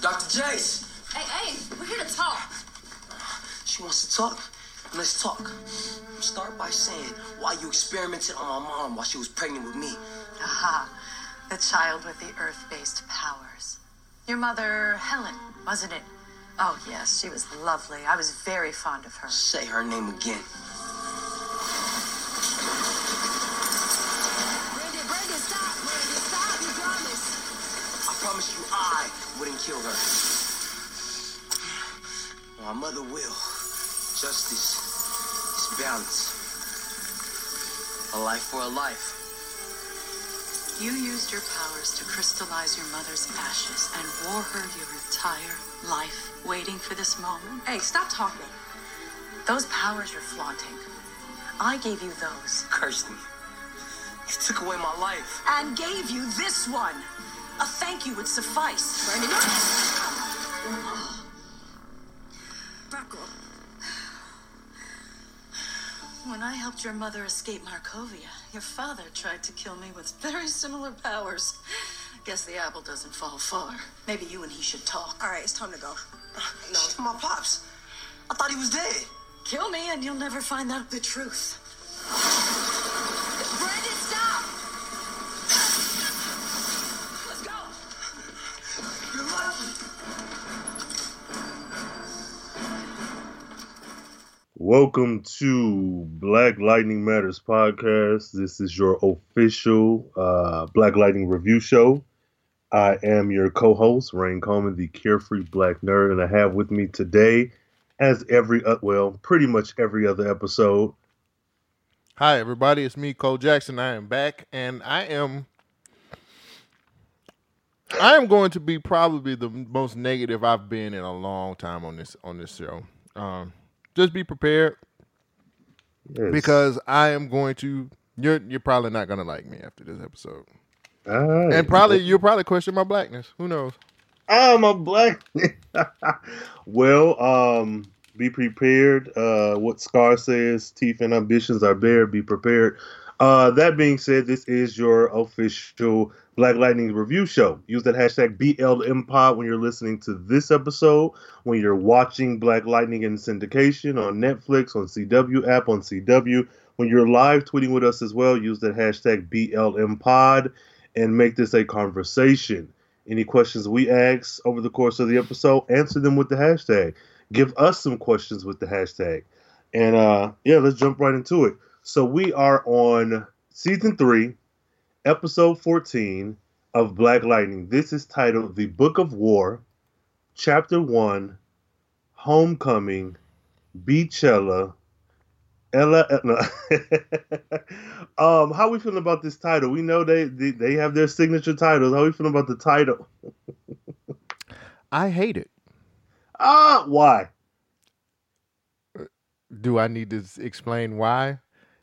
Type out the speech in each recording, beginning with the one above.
Dr. Jace! Hey, hey, we're here to talk. She wants to talk? Let's talk. Start by saying why you experimented on my mom while she was pregnant with me. Aha, the child with the earth-based powers. Your mother, Helen, wasn't it? Oh, yes, she was lovely. I was very fond of her. Say her name again. Kill her. My mother will. Justice is balance. A life for a life. You used your powers to crystallize your mother's ashes and wore her your entire life, waiting for this moment. Hey, stop talking. Those powers you're flaunting. I gave you those. Curse me. You took away my life. And gave you this one. A thank you would suffice. Brandon. When I helped your mother escape Markovia, your father tried to kill me with very similar powers. Guess the apple doesn't fall far. Maybe you and he should talk. All right, it's time to go. No, it's my pops. I thought he was dead. Kill me and you'll never find out the truth. Brandon, stop. Welcome to Black Lightning Matters podcast. This is your official uh, Black Lightning review show. I am your co-host, Rain Coleman, the carefree black nerd, and I have with me today, as every uh, well, pretty much every other episode, Hi, everybody. It's me, Cole Jackson. I am back, and I am. I am going to be probably the most negative I've been in a long time on this on this show. Um, just be prepared Yes. because I am going to. You're you're probably not gonna like me after this episode, and probably you'll probably question my blackness. Who knows? I'm a black. well, um, be prepared. Uh, what Scar says, teeth and ambitions are bare. Be prepared. Uh, that being said, this is your official Black Lightning review show. Use that hashtag BLMPod when you're listening to this episode, when you're watching Black Lightning in syndication on Netflix, on CW app, on CW. When you're live tweeting with us as well, use that hashtag BLMPod and make this a conversation. Any questions we ask over the course of the episode, answer them with the hashtag. Give us some questions with the hashtag. And uh yeah, let's jump right into it. So we are on season 3, episode 14 of Black Lightning. This is titled The Book of War, chapter 1, Homecoming, Beachella, Ella, um, how we feeling about this title? We know they, they they have their signature titles. How we feeling about the title? I hate it. Ah, why? Do I need to explain why?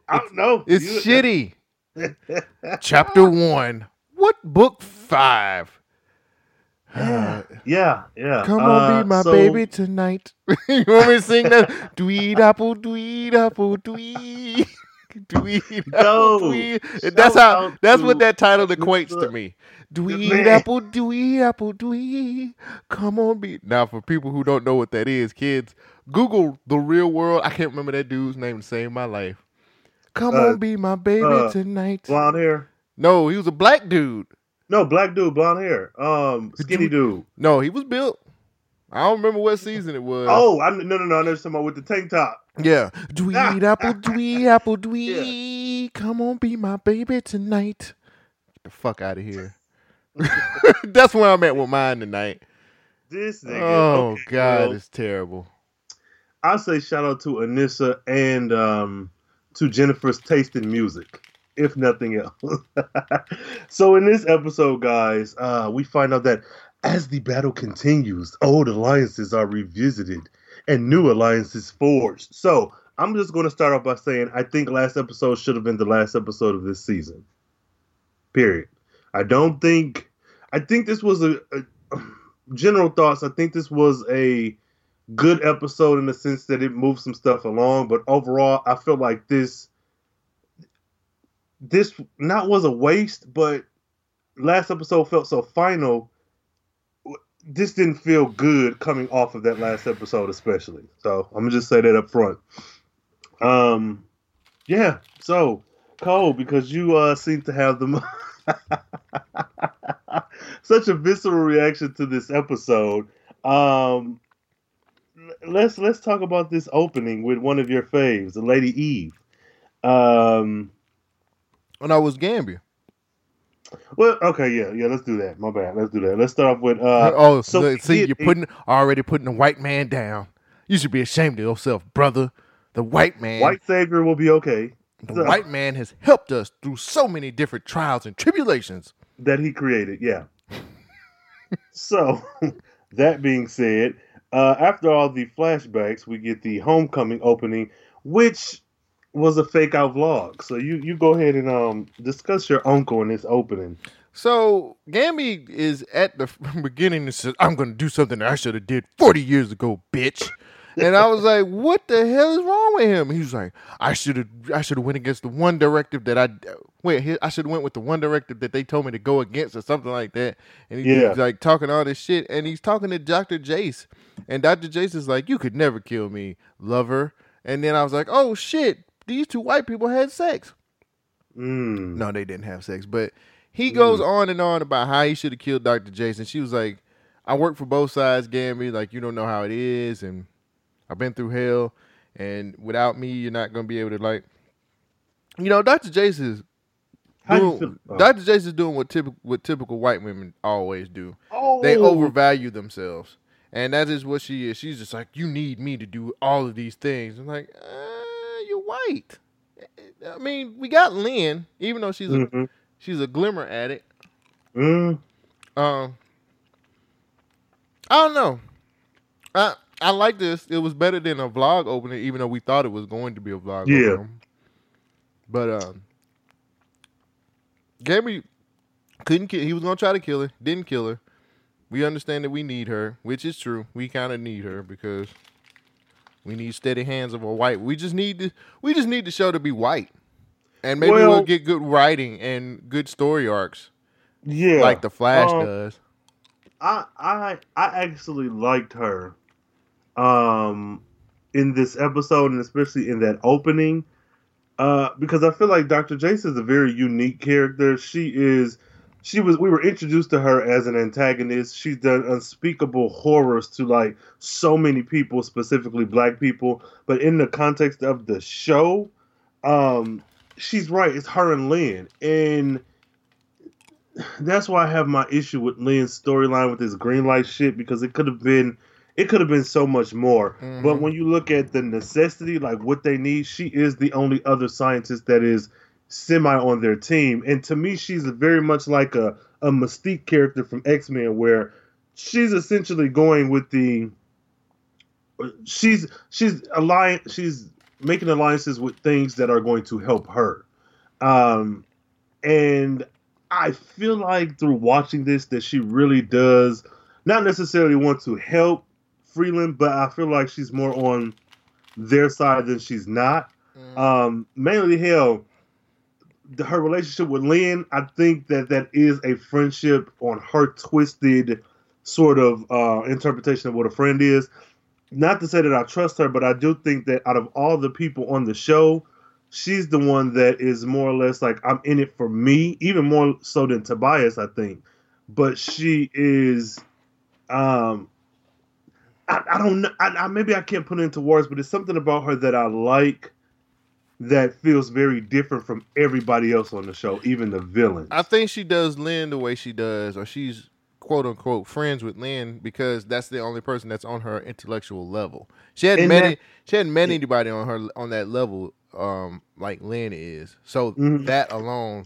I don't know. It's You- shitty. Chapter one. What book five? Yeah, yeah. Come Uh, on, be my so- baby tonight. you want me to sing that? Dweed apple, dweed apple, dweed. Dweed No. apple, dweed. That's how. That's what that title equates to me. Dweed apple, dweed apple, dweed. Come on, be now. For people who don't know what that is, kids, Google the real world. I can't remember that dude's name to save my life. Come Uh, on, be my baby uh, tonight. Blonde hair. No, he was a black dude. No, black dude, blonde hair. Um, skinny dude. No, he was built. I don't remember what season it was. Oh, I no no no. I know about with the tank top. Yeah. Dweed apple, dweed apple, dweed. Come on, be my baby tonight. Get the fuck out of here. That's where I'm at with mine tonight. This nigga. Oh Okay, God, it's terrible. I say shout out to Anissa and um, to Jennifer's taste in music, if nothing else. so in this episode, guys, uh, we find out that as the battle continues, old alliances are revisited and new alliances forged. So I'm just going to start off by saying I think last episode should have been the last episode of this season. Period. I don't think. I think this was a, a general thoughts. I think this was a good episode in the sense that it moved some stuff along, but overall, I feel like this this not was a waste, but last episode felt so final. this didn't feel good coming off of that last episode, especially. So I'm gonna just say that up front. Um, yeah. So Cole, because you uh seem to have the such a visceral reaction to this episode, um, let's let's talk about this opening with one of your faves, the Lady Eve. Um, When I was Gambia. well, okay, yeah, yeah. Let's do that. My bad. Let's do that. Let's start off with uh. oh, so look, see, it- you're putting already putting the white man down. You should be ashamed of yourself, brother. The white man, White savior will be okay. the white man has helped us through so many different trials and tribulations. that he created. Yeah. so, that being said, uh, after all the flashbacks, we get the homecoming opening, which was a fake out vlog. So you you go ahead and um discuss your uncle in this opening. So Gambi is at the beginning and says, "I'm going to do something that I should have did 40 years ago, bitch." And I was like, "What the hell is wrong with him?" He was like, "I should have, I should have went against the one directive that I wait. I should have went with the one directive that they told me to go against, or something like that." And he's Yeah. like talking all this shit, and he's talking to Doctor Jace, and Doctor Jace is like, "You could never kill me, lover." And then I was like, "Oh shit, these two white people had sex." Mm. No, they didn't have sex. But he goes on and on about how he should have killed Dr. Jason. She was like, I work for both sides, Gambi. Like, you don't know how it is. And I've been through hell. And without me, you're not going to be able to, like, you know, Dr. Jason is. Doing, oh. Dr. Jason is doing what typical what typical white women always do. Oh, They overvalue themselves, and that is what she is. She's just like, you need me to do all of these things. I'm like, uh, you're white. I mean, we got Lynn, even though she's a Mhm. she's a glimmer addict. Mm. Um, I don't know. I I like this. It was better than a vlog opening, even though we thought it was going to be a vlog. Yeah. opening. But um, Gambi couldn't kill. He was gonna try to kill her. Didn't kill her. We understand that we need her, which is true. We kind of need her because we need steady hands of a white. We just need to. We just need the show to be white, and maybe Well- we'll get good writing and good story arcs Yeah. like the Flash Um, does. I I I actually liked her um in this episode and especially in that opening uh because I feel like Dr. Jace is a very unique character. She is she was we were introduced to her as an antagonist. She's done unspeakable horrors to like so many people, specifically black people, but in the context of the show, um she's right. It's her and Lynn and that's why I have my issue with Lynn's storyline with this green light shit because it could have been it could have been so much more. Mhm. But when you look at the necessity, like what they need, she is the only other scientist that is semi on their team. And to me, she's very much like a, a Mystique character from X Men, where she's essentially going with the she's she's alliance she's making alliances with things that are going to help her. Um and I feel like through watching this that she really does not necessarily want to help Freeland, but I feel like she's more on their side than she's not. Um, mainly, hell, the, her relationship with Lynn, I think that that is a friendship on her twisted sort of uh, interpretation of what a friend is. Not to say that I trust her, but I do think that out of all the people on the show, she's the one that is more or less like I'm in it for me, even more so than Tobias, I think. But she is, um, I, I don't know. I, I, maybe I can't put it into words, but it's something about her that I like that feels very different from everybody else on the show, even the villains. I think she does Lynn the way she does, or she's quote unquote friends with Lynn because that's the only person that's on her intellectual level. She hadn't And met that- any, she hadn't met anybody on her on that level um like Lynn is. So Mhm. that alone,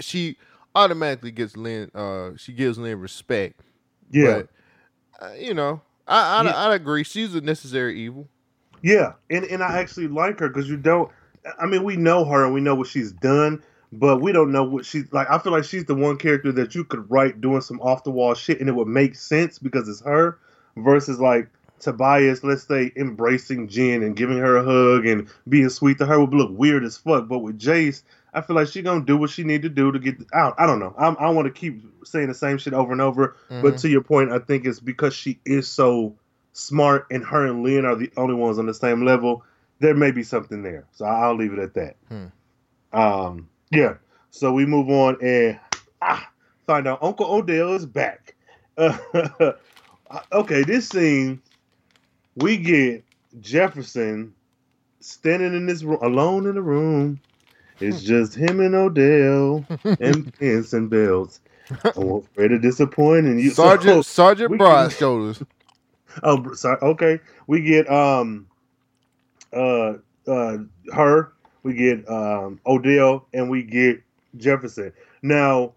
she automatically gets Lynn. Uh, she gives Lynn respect. yeah, But, uh, you know, I I, Yeah. I agree. She's a necessary evil. yeah, and and I actually like her because you don't. I mean, we know her and we know what she's done, but we don't know what she's like. I feel like she's the one character that you could write doing some off the wall shit and it would make sense because it's her versus like Tobias, let's say, embracing Jen and giving her a hug and being sweet to her would look weird as fuck. But with Jace, I feel like she gonna do what she need to do to get out. I don't know. I'm, I want to keep saying the same shit over and over. But Mhm. to your point, I think it's because she is so smart, and her and Lynn are the only ones on the same level. There may be something there, so I'll leave it at that. Hmm. Um, yeah. So we move on and ah, find out Uncle Odell is back. Uh, okay, this scene we get Jefferson standing in this room alone in the room. It's just him and Odell and pants and belts. I'm afraid of disappointing you. Sergeant Sergeant we Broad shoulders. Oh, sorry. Okay, we get um, uh, uh, her. We get um Odell, and we get Jefferson. Now,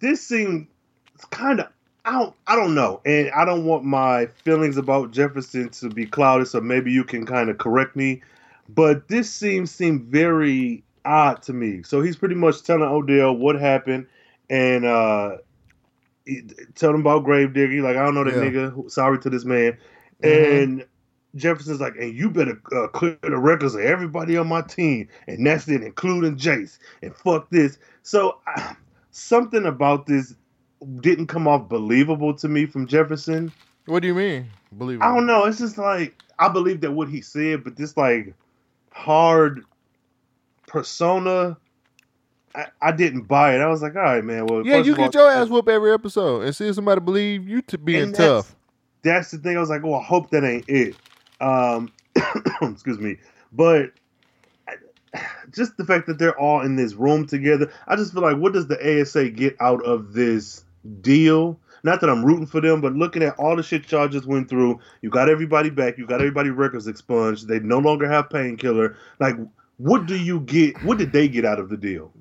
this seems kind of I don't I don't know, and I don't want my feelings about Jefferson to be clouded. So maybe you can kind of correct me. But this seems seem very odd to me. So he's pretty much telling Odell what happened, and uh, tell him about Gravedigger. He's like, I don't know that Yeah. nigga. Sorry to this man. Mhm. And Jefferson's like, and you better uh, clear the records of everybody on my team, and that's it, including Jace. And fuck this. So uh, something about this didn't come off believable to me from Jefferson. What do you mean? Believe I don't know. It's just like I believe that what he said, but this like hard persona. I, I didn't buy it. I was like, all right, man. Well, Yeah, you of all, get your ass whooped every episode and see if somebody believe you to being that's- tough. that's the thing. I was like, oh, I hope that ain't it. Um, excuse me, but just the fact that they're all in this room together, I just feel like, what does the ASA get out of this deal? Not that I'm rooting for them, but looking at all the shit y'all just went through, you got everybody back, you got everybody records expunged, they no longer have painkiller. Like, what do you get? What did they get out of the deal?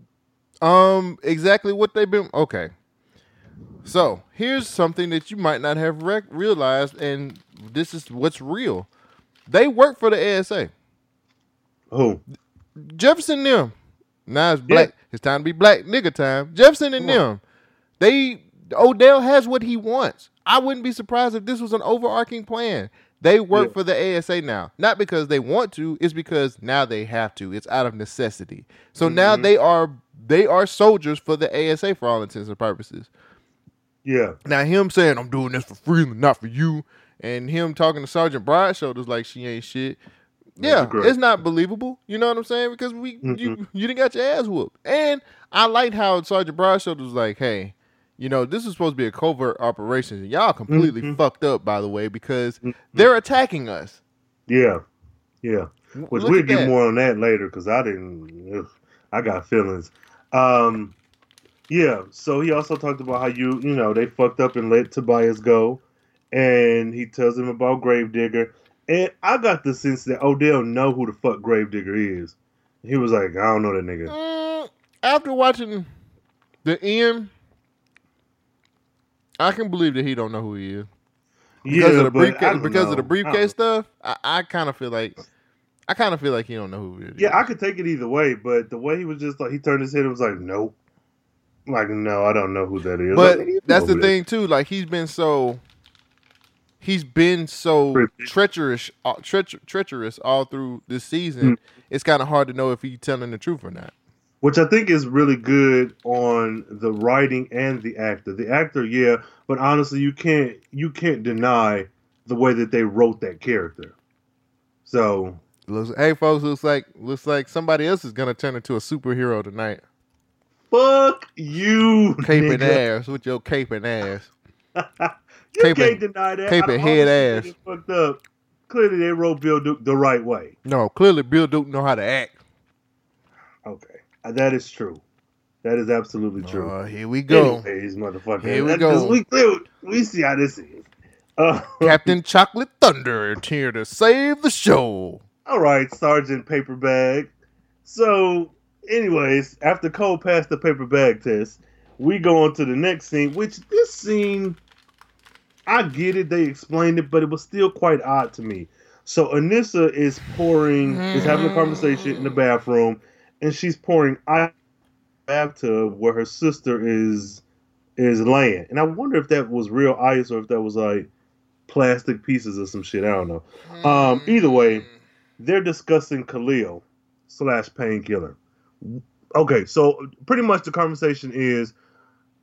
Um, exactly what they've been. Okay, so here's something that you might not have rec- realized, and this is what's real. They work for the ASA. Oh, Jefferson and them. Now it's black. It's time to be black nigga time. Jefferson and Come on. them. They Odell has what he wants. I wouldn't be surprised if this was an overarching plan. They work Yeah. for the ASA now, not because they want to. It's because now they have to. It's out of necessity. So now Mhm. they are they are soldiers for the ASA for all intents and purposes. yeah, Now him saying I'm doing this for freedom, not for you, and him talking to Sergeant Broad shoulders like she ain't shit. Yeah, it's not believable. You know what I'm saying? Because we you Mhm. you didn't got your ass whooped. And I liked how Sergeant Broad shoulders was like, hey, you know, this is supposed to be a covert operation. and Y'all completely Mhm. fucked up, by the way, because Mhm. they're attacking us. yeah, yeah. Which Look we'll get that. more on that later because I didn't. ugh, I got feelings. Um, yeah. So he also talked about how you, you know, they fucked up and let Tobias go, and he tells him about Gravedigger. And I got the sense that Odell know who the fuck Gravedigger is. He was like, I don't know that nigga. Mm, after watching the end, I can believe that he don't know who he is. because of the briefcase because of the briefcase don't- stuff, I, I kind of feel like I kind of feel like he don't know who he is. Yeah, I could take it either way, but the way he was just like he turned his head and was like, nope. Like, no, I don't know who that is. but Like, that's the thing too. Like he's been so he's been so treacherous, uh, treach- treacherous all through this season. Hmm. It's kind of hard to know if he's telling the truth or not. Which I think is really good on the writing and the actor. The actor, yeah, but honestly, you can't you can't deny the way that they wrote that character. So hey folks, looks like looks like somebody else is gonna turn into a superhero tonight. fuck you, Caping nigga. ass with your caping ass. you Caping- can't deny that. caping Out of all head ass. Fucked up. Clearly, they wrote Bill Duke the right way. No, clearly Bill Duke know how to act. Uh, that is true. That is absolutely true. Uh, here we go. Anyways, motherfucker. Here we That- go. We, clear- we see how this is. Uh, Captain Chocolate Thunder is here to save the show. All right, Sergeant Paper Bag. So, anyways, after Cole passed the paper bag test, we go on to the next scene, which this scene, I get it, they explained it, but it was still quite odd to me. So, Anissa is pouring, is having a conversation in the bathroom, and she's pouring ice in the bathtub where her sister is is laying. And I wonder if that was real ice or if that was like plastic pieces or some shit. I don't know. Um, either way, they're discussing Khalil slash painkiller. Okay, so pretty much the conversation is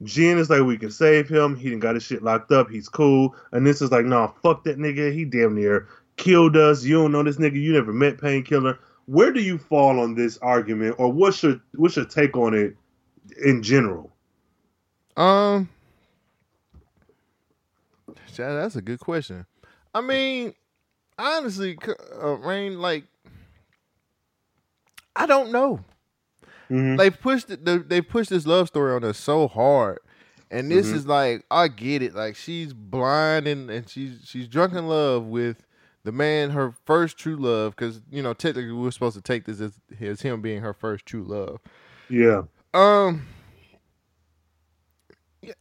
Jen is like, we can save him. He didn't got his shit locked up. He's cool. And this is like, nah, fuck that nigga. He damn near killed us. You don't know this nigga. You never met Painkiller. Where do you fall on this argument, or what's your what's your take on it in general? Um, that's a good question. I mean, honestly, uh, Rain, like, I don't know. Mhm. They pushed it. They, they pushed this love story on us so hard, and this Mhm. is like, I get it. Like, she's blind and and she's she's drunk in love with the man, her first true love. Because you know, technically, we're supposed to take this as, as him being her first true love. Yeah. Um,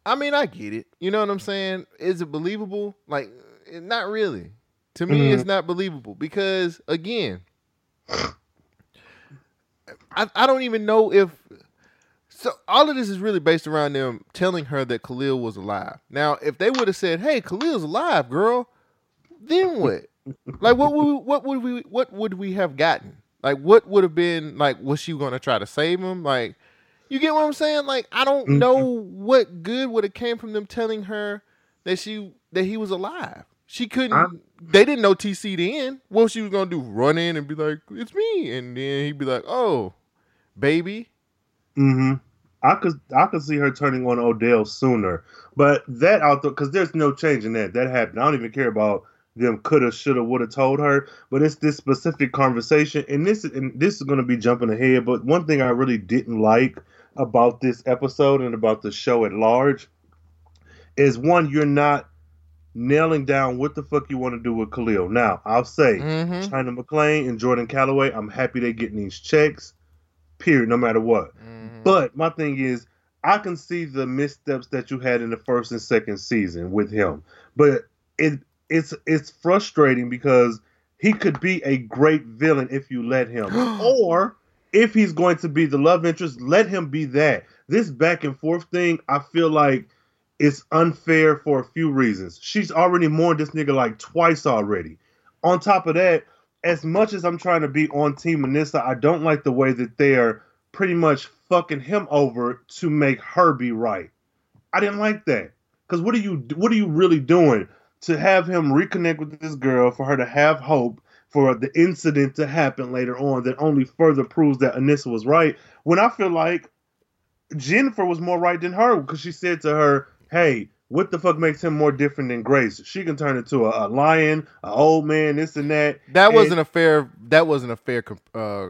I mean, I get it. You know what I'm saying? Is it believable? Like, eh, not really. To me, it's not believable because again, I I don't even know if. So all of this is really based around them telling her that Khalil was alive. Now, if they would have said, "Hey, Khalil's alive, girl," then what? Like, what would we, what would we what would we have gotten? Like, what would have been like? Was she going to try to save him? Like, you get what I'm saying? Like, I don't Mhm. know what good would have came from them telling her that she that he was alive. She couldn't. I'm- they didn't know TC then. What she was gonna do? Run in and be like, "It's me," and then he'd be like, "Oh, baby." hmm I could I could see her turning on Odell sooner, but that out because there's no change in that. That happened. I don't even care about them coulda, shoulda, woulda told her. But it's this specific conversation, and this and this is going to be jumping ahead. But one thing I really didn't like about this episode and about the show at large is one you're not nailing down what the fuck you want to do with Khalil. Now I'll say Mhm. China McClain and Jordan Calloway. I'm happy they getting these checks. Period. No matter what. Mhm. But my thing is, I can see the missteps that you had in the first and second season with him. But it it's it's frustrating because he could be a great villain if you let him. or if he's going to be the love interest, let him be that. This back and forth thing, I feel like it's unfair for a few reasons. She's already mourned this nigga like twice already. On top of that, as much as I'm trying to be on Team Manissa, I don't like the way that they are pretty much fucking him over to make her be right. I didn't like that. Cause what are you what are you really doing to have him reconnect with this girl for her to have hope for the incident to happen later on that only further proves that Anissa was right when I feel like Jennifer was more right than her because she said to her, "Hey, what the fuck makes him more different than Grace? She can turn into a, a lion, an old man, this and that." That And wasn't a fair. That wasn't a fair. comp- Uh,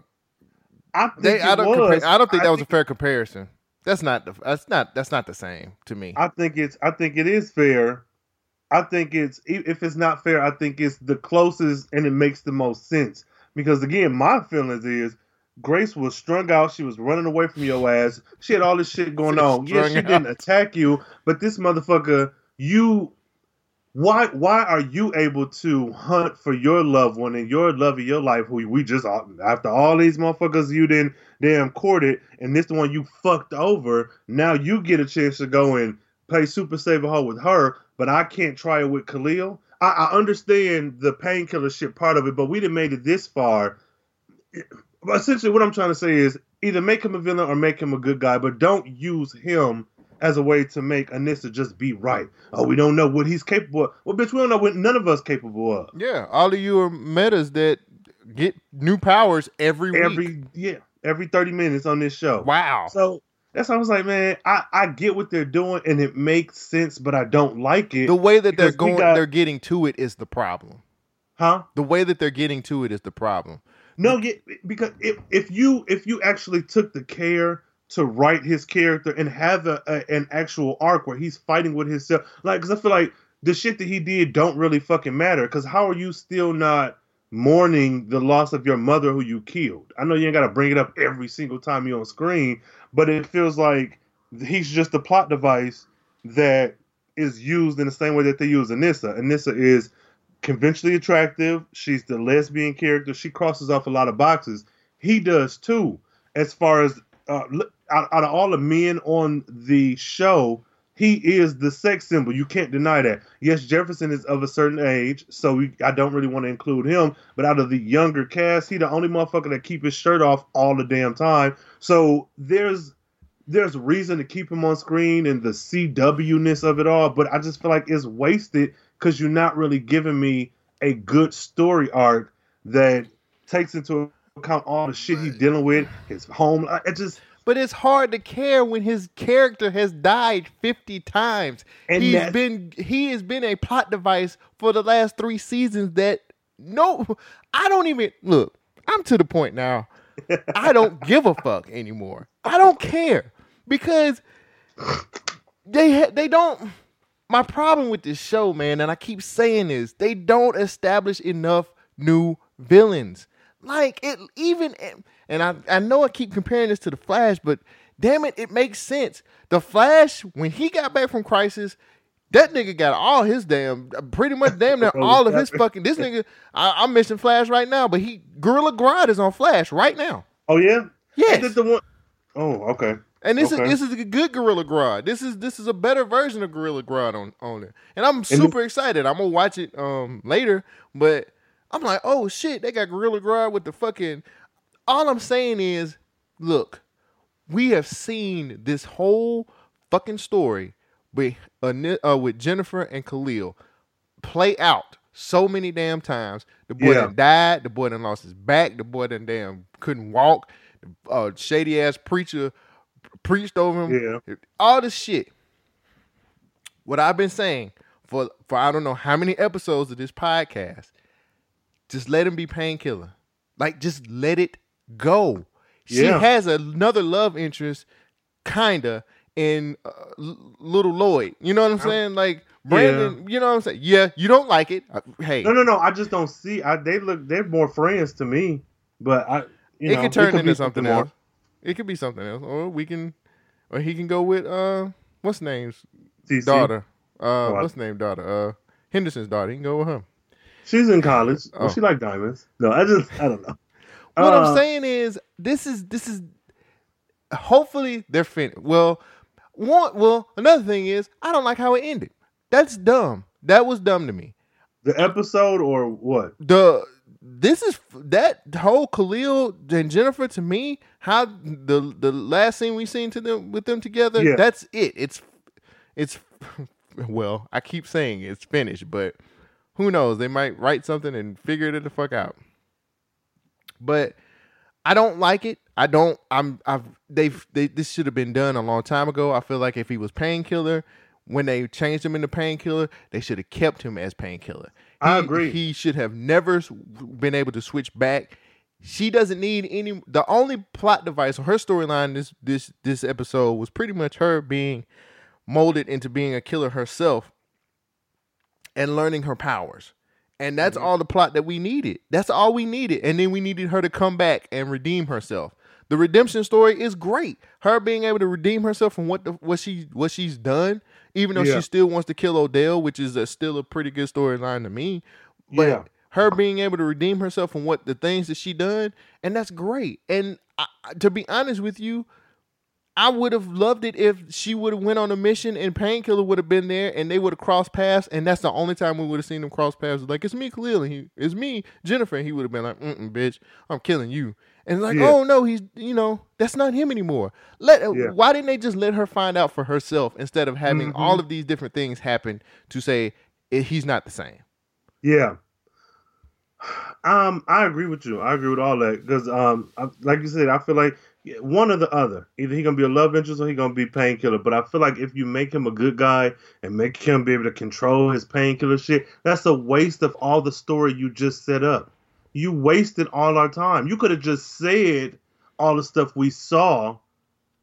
I think they, I don't. Compare, I don't think I that was a fair comparison. That's not. The, that's not. That's not the same to me. I think it's. I think it is fair. I think it's. If it's not fair, I think it's the closest and it makes the most sense. Because again, my feelings is Grace was strung out. She was running away from your ass. She had all this shit going on. Yeah, she didn't attack you, but this motherfucker, you. Why? Why are you able to hunt for your loved one and your love of your life, who we just after all these motherfuckers you didn't damn courted, and this the one you fucked over. Now you get a chance to go and play Super Saver Ho with her, but I can't try it with Khalil. I, I understand the painkiller shit part of it, but we didn't made it this far. Essentially, what I'm trying to say is either make him a villain or make him a good guy, but don't use him as a way to make Anissa just be right. Oh, we don't know what he's capable of. Well, bitch, we don't know what none of us capable of. yeah, all of you are metas that get new powers every week. Every yeah, every 30 minutes on this show. wow. So that's why I was like, man, I, I get what they're doing and it makes sense, but I don't like it. the way that they're going, got- they're getting to it is the problem. huh? The way that they're getting to it is the problem. No, yeah, because if if you if you actually took the care to write his character and have a, a an actual arc where he's fighting with himself, like, because I feel like the shit that he did don't really fucking matter. Because how are you still not mourning the loss of your mother who you killed? I know you ain't got to bring it up every single time you're on screen, but it feels like he's just a plot device that is used in the same way that they use Anissa. Anissa is conventionally attractive. She's the lesbian character. She crosses off a lot of boxes. He does too. As far as uh, out, out of all the men on the show, he is the sex symbol. You can't deny that. Yes, Jefferson is of a certain age, so we, I don't really want to include him. But out of the younger cast, he the only motherfucker that keep his shirt off all the damn time. So there's there's reason to keep him on screen and the CW ness of it all. But I just feel like it's wasted because you're not really giving me a good story arc that takes into account all the shit he's dealing with, his home. It just But it's hard to care when his character has died 50 times. And He's that's- been he has been a plot device for the last 3 seasons that no I don't even look. I'm to the point now. I don't give a fuck anymore. I don't care because they they don't my problem with this show, man, and I keep saying this, they don't establish enough new villains. Like it even and I, I know I keep comparing this to the Flash, but damn it, it makes sense. The Flash, when he got back from Crisis, that nigga got all his damn pretty much damn near all of his fucking this nigga I, I'm missing Flash right now, but he Gorilla Grodd is on Flash right now. oh yeah, Yes. Is the one oh okay. And this Okay. is this is a good Gorilla Grodd. This is this is a better version of Gorilla Grodd on on it. And I'm super excited. I'm gonna watch it um later, but I'm like, oh shit, they got Gorilla Grodd with the fucking. All I'm saying is, look, we have seen this whole fucking story with uh, with Jennifer and Khalil play out so many damn times. The boy Yeah. done died. The boy done lost his back. The boy done damn couldn't walk. Uh, shady ass preacher preached over him. Yeah. All this shit. What I've been saying for for I don't know how many episodes of this podcast, just let him be painkiller. Like just let it go. She Yeah. has another love interest, kinda, in uh, L- little Lloyd. You know what I'm saying? Like Brandon. You know what I'm saying? Yeah, you don't like it. Uh, Hey, No, no, no. I just don't see. I they look. They're more friends to me, but I. You it know, could turn be into something more. else. It could be something else, or we can, or he can go with uh, what's name's TC. daughter. Uh, Oh, I- what's name daughter? Uh, Henderson's daughter. He can go with her. She's in college. Oh. Well, she like diamonds. No, I just I don't know. What Uh, I'm saying is, this is this is. Hopefully, they're finished. Well, one. Well, another thing is, I don't like how it ended. That's dumb. That was dumb to me. the episode or what? the this is that whole Khalil and Jennifer to me how the the last scene we seen to them with them together Yeah. that's it it's it's well I keep saying it's finished but who knows they might write something and figure it the fuck out but I don't like it I don't I'm I've they've they, this should have been done a long time ago I feel like if he was painkiller when they changed him into painkiller they should have kept him as painkiller I agree. He should have never been able to switch back. She doesn't need any. The only plot device on her storyline this this this episode was pretty much her being molded into being a killer herself and learning her powers. And that's Mm-hmm. all the plot that we needed. That's all we needed. And then we needed her to come back and redeem herself. The redemption story is great. Her being able to redeem herself from what the, what she what she's done, even though Yeah. she still wants to kill Odell, which is a, still a pretty good storyline to me. But Yeah. her being able to redeem herself from what the things that she done, and that's great. And I, to be honest with you, I would have loved it if she would have went on a mission and Painkiller would have been there and they would have crossed paths and that's the only time we would have seen them cross paths. Like it's me, Khalil, he it's me, Jennifer, and he would have been like, Mm-mm, "Bitch, I'm killing you." And like, Yeah. oh no, he's you know that's not him anymore. Let Yeah. why didn't they just let her find out for herself instead of having Mm-hmm. all of these different things happen to say eh, he's not the same? Yeah. Um, I agree with you. I agree with all that because, um, I, like you said, I feel like one or the other. Either he gonna be a love interest or he gonna be painkiller. But I feel like if you make him a good guy and make him be able to control his painkiller shit, that's a waste of all the story you just set up. You wasted all our time. You could have just said all the stuff we saw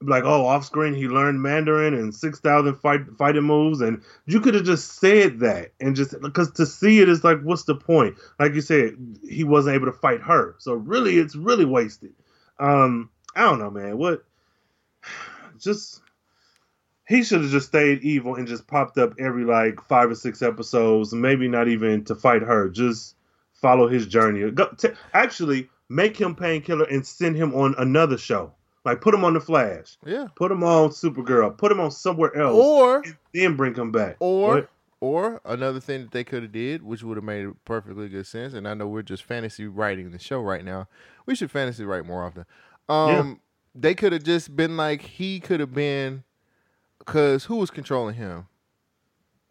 like oh off screen he learned mandarin and 6000 fight fighting moves and you could have just said that and just because to see it is like what's the point like you said he wasn't able to fight her so really it's really wasted um i don't know man what just he should have just stayed evil and just popped up every like five or six episodes maybe not even to fight her just follow his journey Go, t- actually make him painkiller and send him on another show Like put him on the Flash, Yeah. put him on Supergirl, put him on somewhere else, Or then bring him back. or What? or another thing that they could have did, which would have made perfectly good sense. And I know we're just fantasy writing the show right now. We should fantasy write more often. Um, they could have just been like he could have been, because who was controlling him?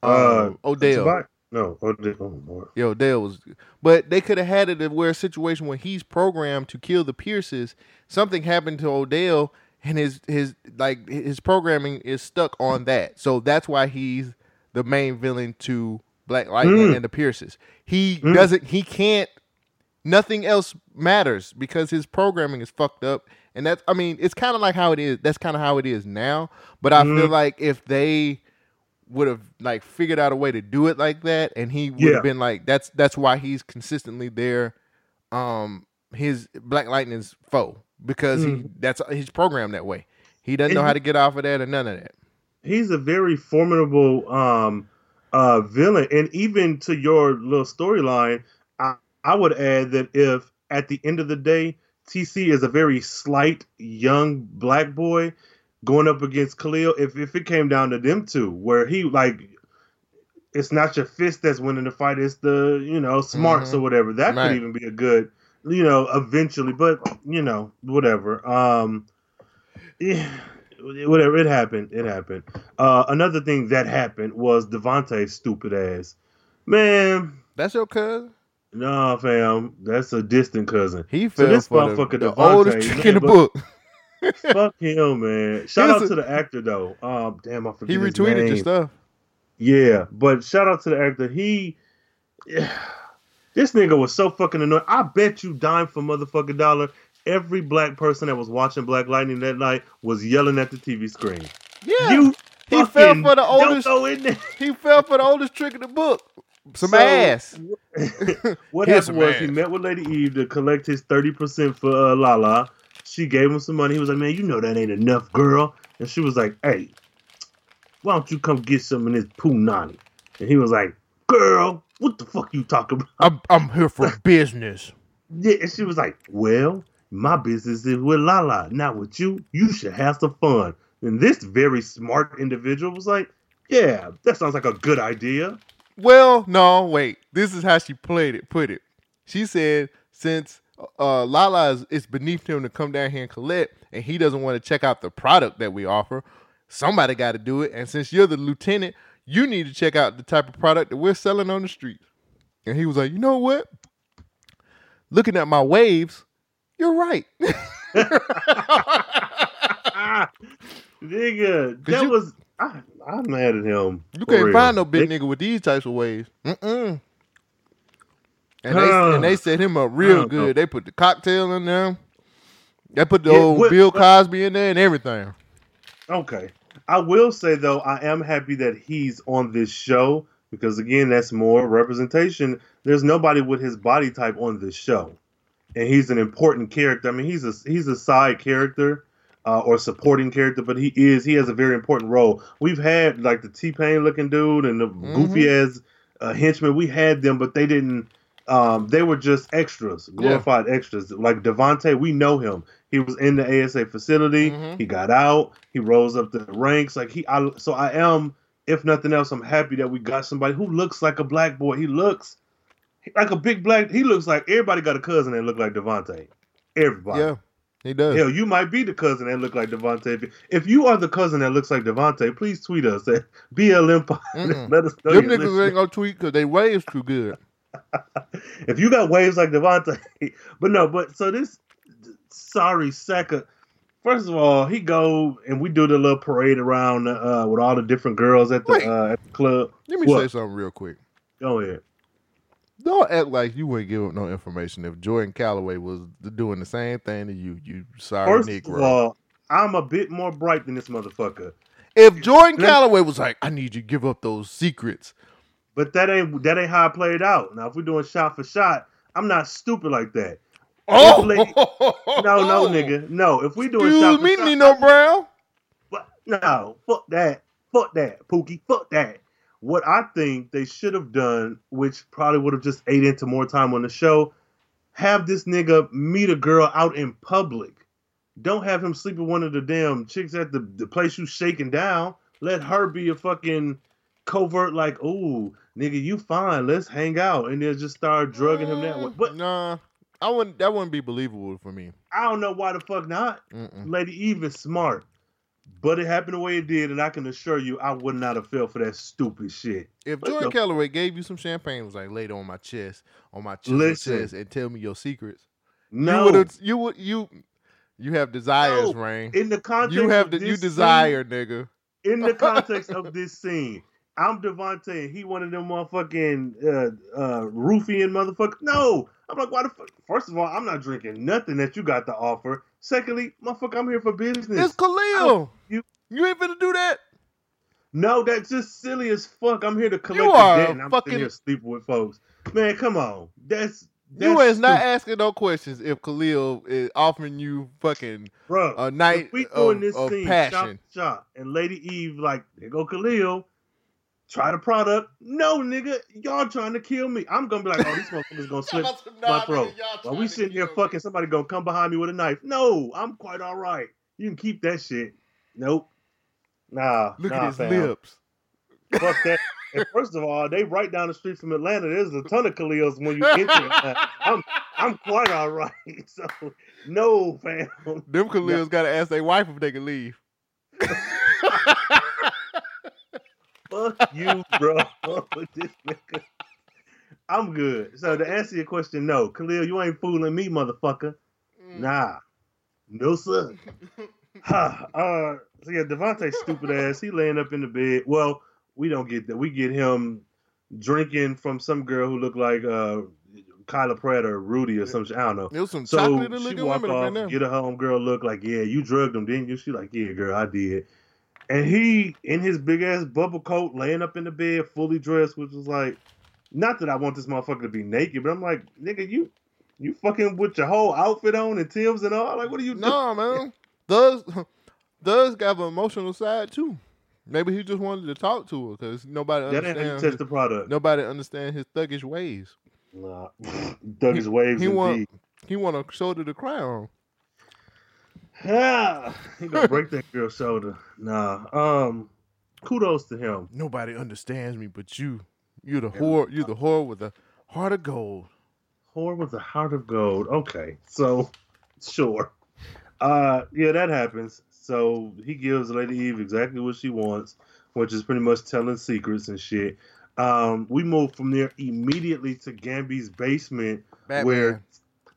uh, Um, Odell. No, Odell. Oh. Yo, Dale was, but they could have had it where a situation where he's programmed to kill the Pierces. Something happened to Odell, and his his like his programming is stuck on that. So that's why he's the main villain to Black Lightning Mm. and the Pierces. He doesn't. He can't. Nothing else matters because his programming is fucked up, and that's. I mean, it's kind of like how it is. That's kind of how it is now. But I feel like if they would have like figured out a way to do it like that and he would have Yeah. been like that's that's why he's consistently there um his black lightning's foe because he that's he's programmed that way he doesn't know how to get off of that or none of that he's a very formidable um uh villain and even to your little storyline i would add that if at the end of the day tc is a very slight young black boy going up against khalil if if it came down to them two where he like it's not your fist that's winning the fight it's the you know smarts Mhm. or whatever that Right. could even be a good you know eventually but you know whatever um yeah, whatever. It happened. It happened. Uh, another thing that happened was Devontae's stupid ass. Man, that's your cousin no, fam. That's a distant cousin. he So fell this for the, motherfucker the Devontae, oldest trick in the book Fuck him, man. Shout Here's out to the actor though. Um, damn, I forget he retweeted your stuff Yeah, but shout out to the actor. He, this nigga was so fucking annoying. I bet you dime for motherfucking dollar. Every black person that was watching Black Lightning that night was yelling at the TV screen. yeah You He fell for the oldest- go in there. he fell for the oldest trick in the book some So, ass what happened was he met with Lady Eve to collect his thirty percent for uh, Lala. She gave him some money. He was like, "Man, you know that ain't enough, girl." And she was like, "Hey, why don't you come get some of this punani?" And he was like, "Girl, what the fuck you talking about?" I'm, I'm here for business Yeah, and she was like, "Well, my business is with Lala, not with you. You should have some fun." And this very smart individual was like, "Yeah, that sounds like a good idea." Well, no, wait. This is how she played it. Put it. She said since uh, Lala is it's beneath him to come down here and collect, and he doesn't want to check out the product that we offer. Somebody got to do it, and since you're the lieutenant, you need to check out the type of product that we're selling on the street. And he was like, you know what? Looking at my waves, you're right. Nigga, that you- was I, I'm mad at him. You can't real. find no big They- nigga with these types of waves. Mm-mm. And they Uh, and they set him up real don't know. good. They put the cocktail in there. They put the Yeah, old what- Bill Cosby in there and everything. Okay, I will say though, I am happy that he's on this show because again, that's more representation. There's nobody with his body type on this show, and he's an important character. I mean, he's a he's a side character. Uh, or supporting character, but he is he has a very important role. We've had like the T Pain looking dude and the goofy ass uh, henchman. We had them, but they didn't. Um, they were just extras, glorified extras. Like Devontae, we know him. He was in the ASA facility. Mhm. He got out. He rose up the ranks. Like he, I, so I am, if nothing else, I'm happy that we got somebody who looks like a black boy. He looks like a big black. He looks like everybody got a cousin that look like Devontae. Everybody. Yeah, he does. Hell, you might be the cousin that look like Devontae. If, you are the cousin that looks like Devontae, please tweet us at BL Empire. Let us know. Them niggas listening. ain't gonna tweet because they waves too good. if you got waves like Devontae, but no, but so this sorry second. First of all, he go and we do the little parade around uh, with all the different girls at the Wait. uh, at the club. Let me What? say something real quick. Go ahead. Don't act like you wouldn't give up no information if Jordan Calloway was doing the same thing to you. You sorry First Negro. of all, I'm a bit more bright than this motherfucker. if Jordan Calloway was like, I need you to give up those secrets. But that ain't that ain't how I played out. Now, if we're doing shot for shot, I'm not stupid like that. Oh lady- No, no, nigga, no. If we doing shot Excuse for me, shot, Nino Brown. But no, fuck that. Fuck that, Pookie. Fuck that. What I think they should have done, which probably would have just ate into more time on the show, have this nigga meet a girl out in public. Don't have him sleep with one of the damn chicks at the, the place you shaking down. Let her be a fucking covert, like, ooh, nigga, you fine. Let's hang out. And then just start drugging him that way. But nah, I wouldn't. That wouldn't be believable for me. I don't know why the fuck not. Mm-mm. Lady Eve is smart. But it happened the way it did, and I can assure you I would not have fell for that stupid shit. If Jordan the- Calloway gave you some champagne, was like laid on my chest, on my chest, Listen. chest, and tell me your secrets, you No, would you would you you have desires, No. Rain. in the context You have of the, this you scene- desire, nigga. in the context of this scene, I'm Devontae and he one of them motherfucking uh, uh, roofian motherfuckers. No, I'm like, why the fuck? First of all, I'm not drinking nothing that you got to offer. Secondly, motherfucker, I'm here for business. It's Khalil. you- you ain't finna do that. no, that's just silly as fuck. I'm here to collect You the are debt, and I'm fucking- sitting here sleeping with folks. Man, come on, that's. You that's is not asking no questions if Khalil is offering you fucking bro. a night if we doing of, this of scene, passion. and Lady Eve like, there go Khalil, try the product. No, nigga, y'all trying to kill me. I'm gonna be like, oh, these motherfuckers gonna slip my throat. While we sitting here fucking, somebody gonna come behind me with a knife. No, I'm quite all right. You can keep that shit. Nope. Nah. Look nah, at his fam. lips. Fuck that. And first of all, they right down the street from Atlanta. There's a ton of Khalils when you enter. Atlanta. I'm I'm quite all right. So no, fam. Them Khalils gotta ask their wife if they can leave. Fuck you, bro. This nigga. I'm good. So to answer your question, no, Khalil, you ain't fooling me, motherfucker. Mm. Nah, no sir. Ha, uh, so yeah, Devontae stupid ass. He laying up in the bed. Well, we don't get that. We get him drinking from some girl who looked like uh Kyla Pratt or Rudy or some shit. I don't know. There was some So chocolate she looking walk women up off, in there. get her home girl look like, yeah, you drugged him, didn't you? She like, yeah, girl, I did. And he in his big ass bubble coat, laying up in the bed, fully dressed, which was like, not that I want this motherfucker to be naked, but I'm like, nigga, you you fucking with your whole outfit on and Tim's and all. Like, what are you doing? No, man. Does does got an emotional side too. Maybe he just wanted to talk to her because nobody That ain't how you understands. test the product. nobody understand his thuggish ways. Nah. Thuggish waves He indeed. want he want a shoulder to cry on. Ah, he gonna break that girl's shoulder. Nah. Um, kudos to him. Nobody understands me but you. You're the whore. You're the whore with a heart of gold. Whore with a heart of gold. Okay, so sure. Uh, yeah, that happens. So he gives Lady Eve exactly what she wants, which is pretty much telling secrets and shit. Um, we move from there immediately to Gambi's basement, Batman. where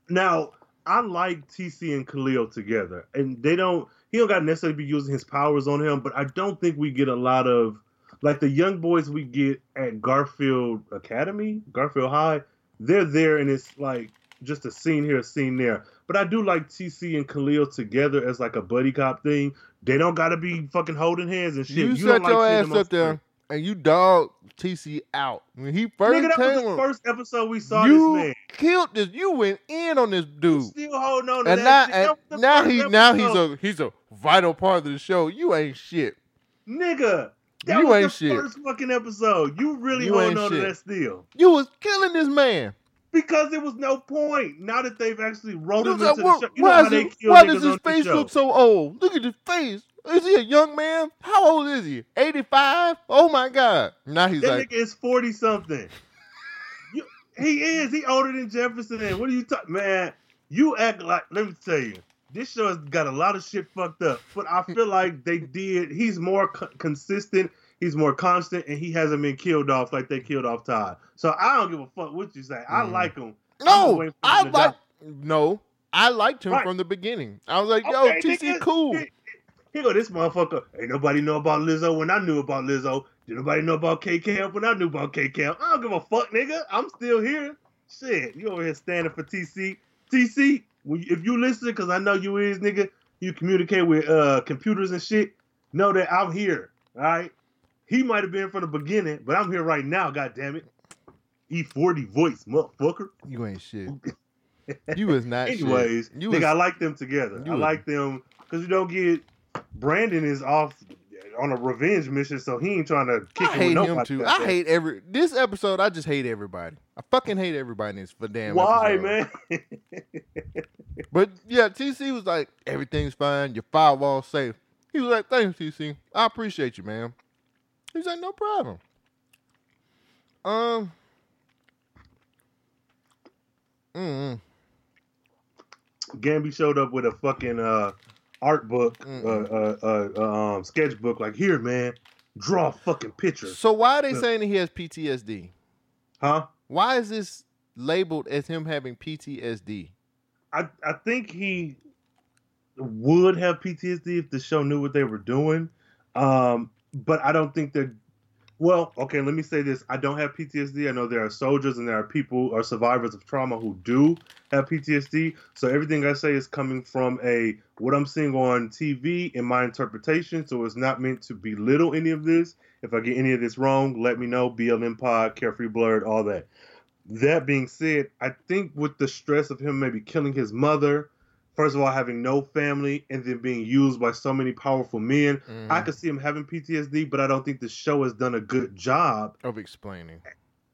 now I like TC and Khalil together, and they don't. He don't got necessarily be using his powers on him, but I don't think we get a lot of like the young boys we get at Garfield Academy, Garfield High. They're there, and it's like just a scene here, a scene there. But I do like TC and Khalil together as like a buddy cop thing. They don't got to be fucking holding hands and shit. you, don't set like your seeing ass up there. And you dog TC out when he first Nigga, that was the on, first episode we saw you this man. killed this. You went in on this dude. Still holding on to and now, that. That and now he now he's a he's a vital part of the show. You ain't shit. Nigga, that You was ain't the shit. first fucking episode. You really You holding on shit. to that still. You was killing this man. Because there was no point. Now that they've actually rolled him into like, the show. You know why how is they it- kill why does his this face look so old? Look at his face. Is he a young man? How old is he? 85? Oh my God. Now he's That like, nigga is 40 something. You, he is. He older than Jefferson. What are you talking, man? You act like. Let me tell you, this show has got a lot of shit fucked up. But I feel like they did. He's more co- consistent. He's more constant, and he hasn't been killed off like they killed off Todd. So I don't give a fuck what you say. I Mhm. like him. No, I like, no, I liked him Right. from the beginning. I was like, yo, Okay, TC nigga. cool. Here- go this motherfucker. Ain't nobody know about Lizzo when I knew about Lizzo. Did nobody know about K Camp when I knew about K Camp? I don't give a fuck, nigga. I'm still here. Shit, you over here standing for TC. TC, if you listen, because I know you is, nigga, you communicate with uh computers and shit. Know that I'm here. All right. He might have been from the beginning, but I'm here right now. God damn it. E40 voice, motherfucker. You ain't shit. You was not Anyways, nigga, is, I like them together. you I was- like them because you don't get Brandon is off on a revenge mission, so he ain't trying to kick I hate him too. I hate every this episode. I just hate everybody. I fucking hate everybody in this for damn. Why, episode. man? But yeah, TC was like, everything's fine. Your firewall's safe. He was like, thanks, TC. I appreciate you, man. He's like, no problem. Um. Mm. Gambi showed up with a fucking uh, art book, uh, Mm-mm. uh, uh, uh, um, sketchbook. Like, here, man, draw a fucking picture, So why are they saying that he has PTSD? huh? Why is this labeled as him having PTSD? I I think he would have PTSD if the show knew what they were doing. Um, but I don't think that. Well, okay, let me say this. I don't have PTSD. I know there are soldiers and there are people or survivors of trauma who do have PTSD. So everything I say is coming from a what I'm seeing on TV in my interpretation. So it's not meant to belittle any of this. If I get any of this wrong, let me know. BLM Pod, Carefree Black Nerd, all that. That being said, I think with the stress of him maybe killing his mother, first of all, having no family, and then being used by so many powerful men, Mm, I could see him having PTSD, but I don't think the show has done a good job, of explaining.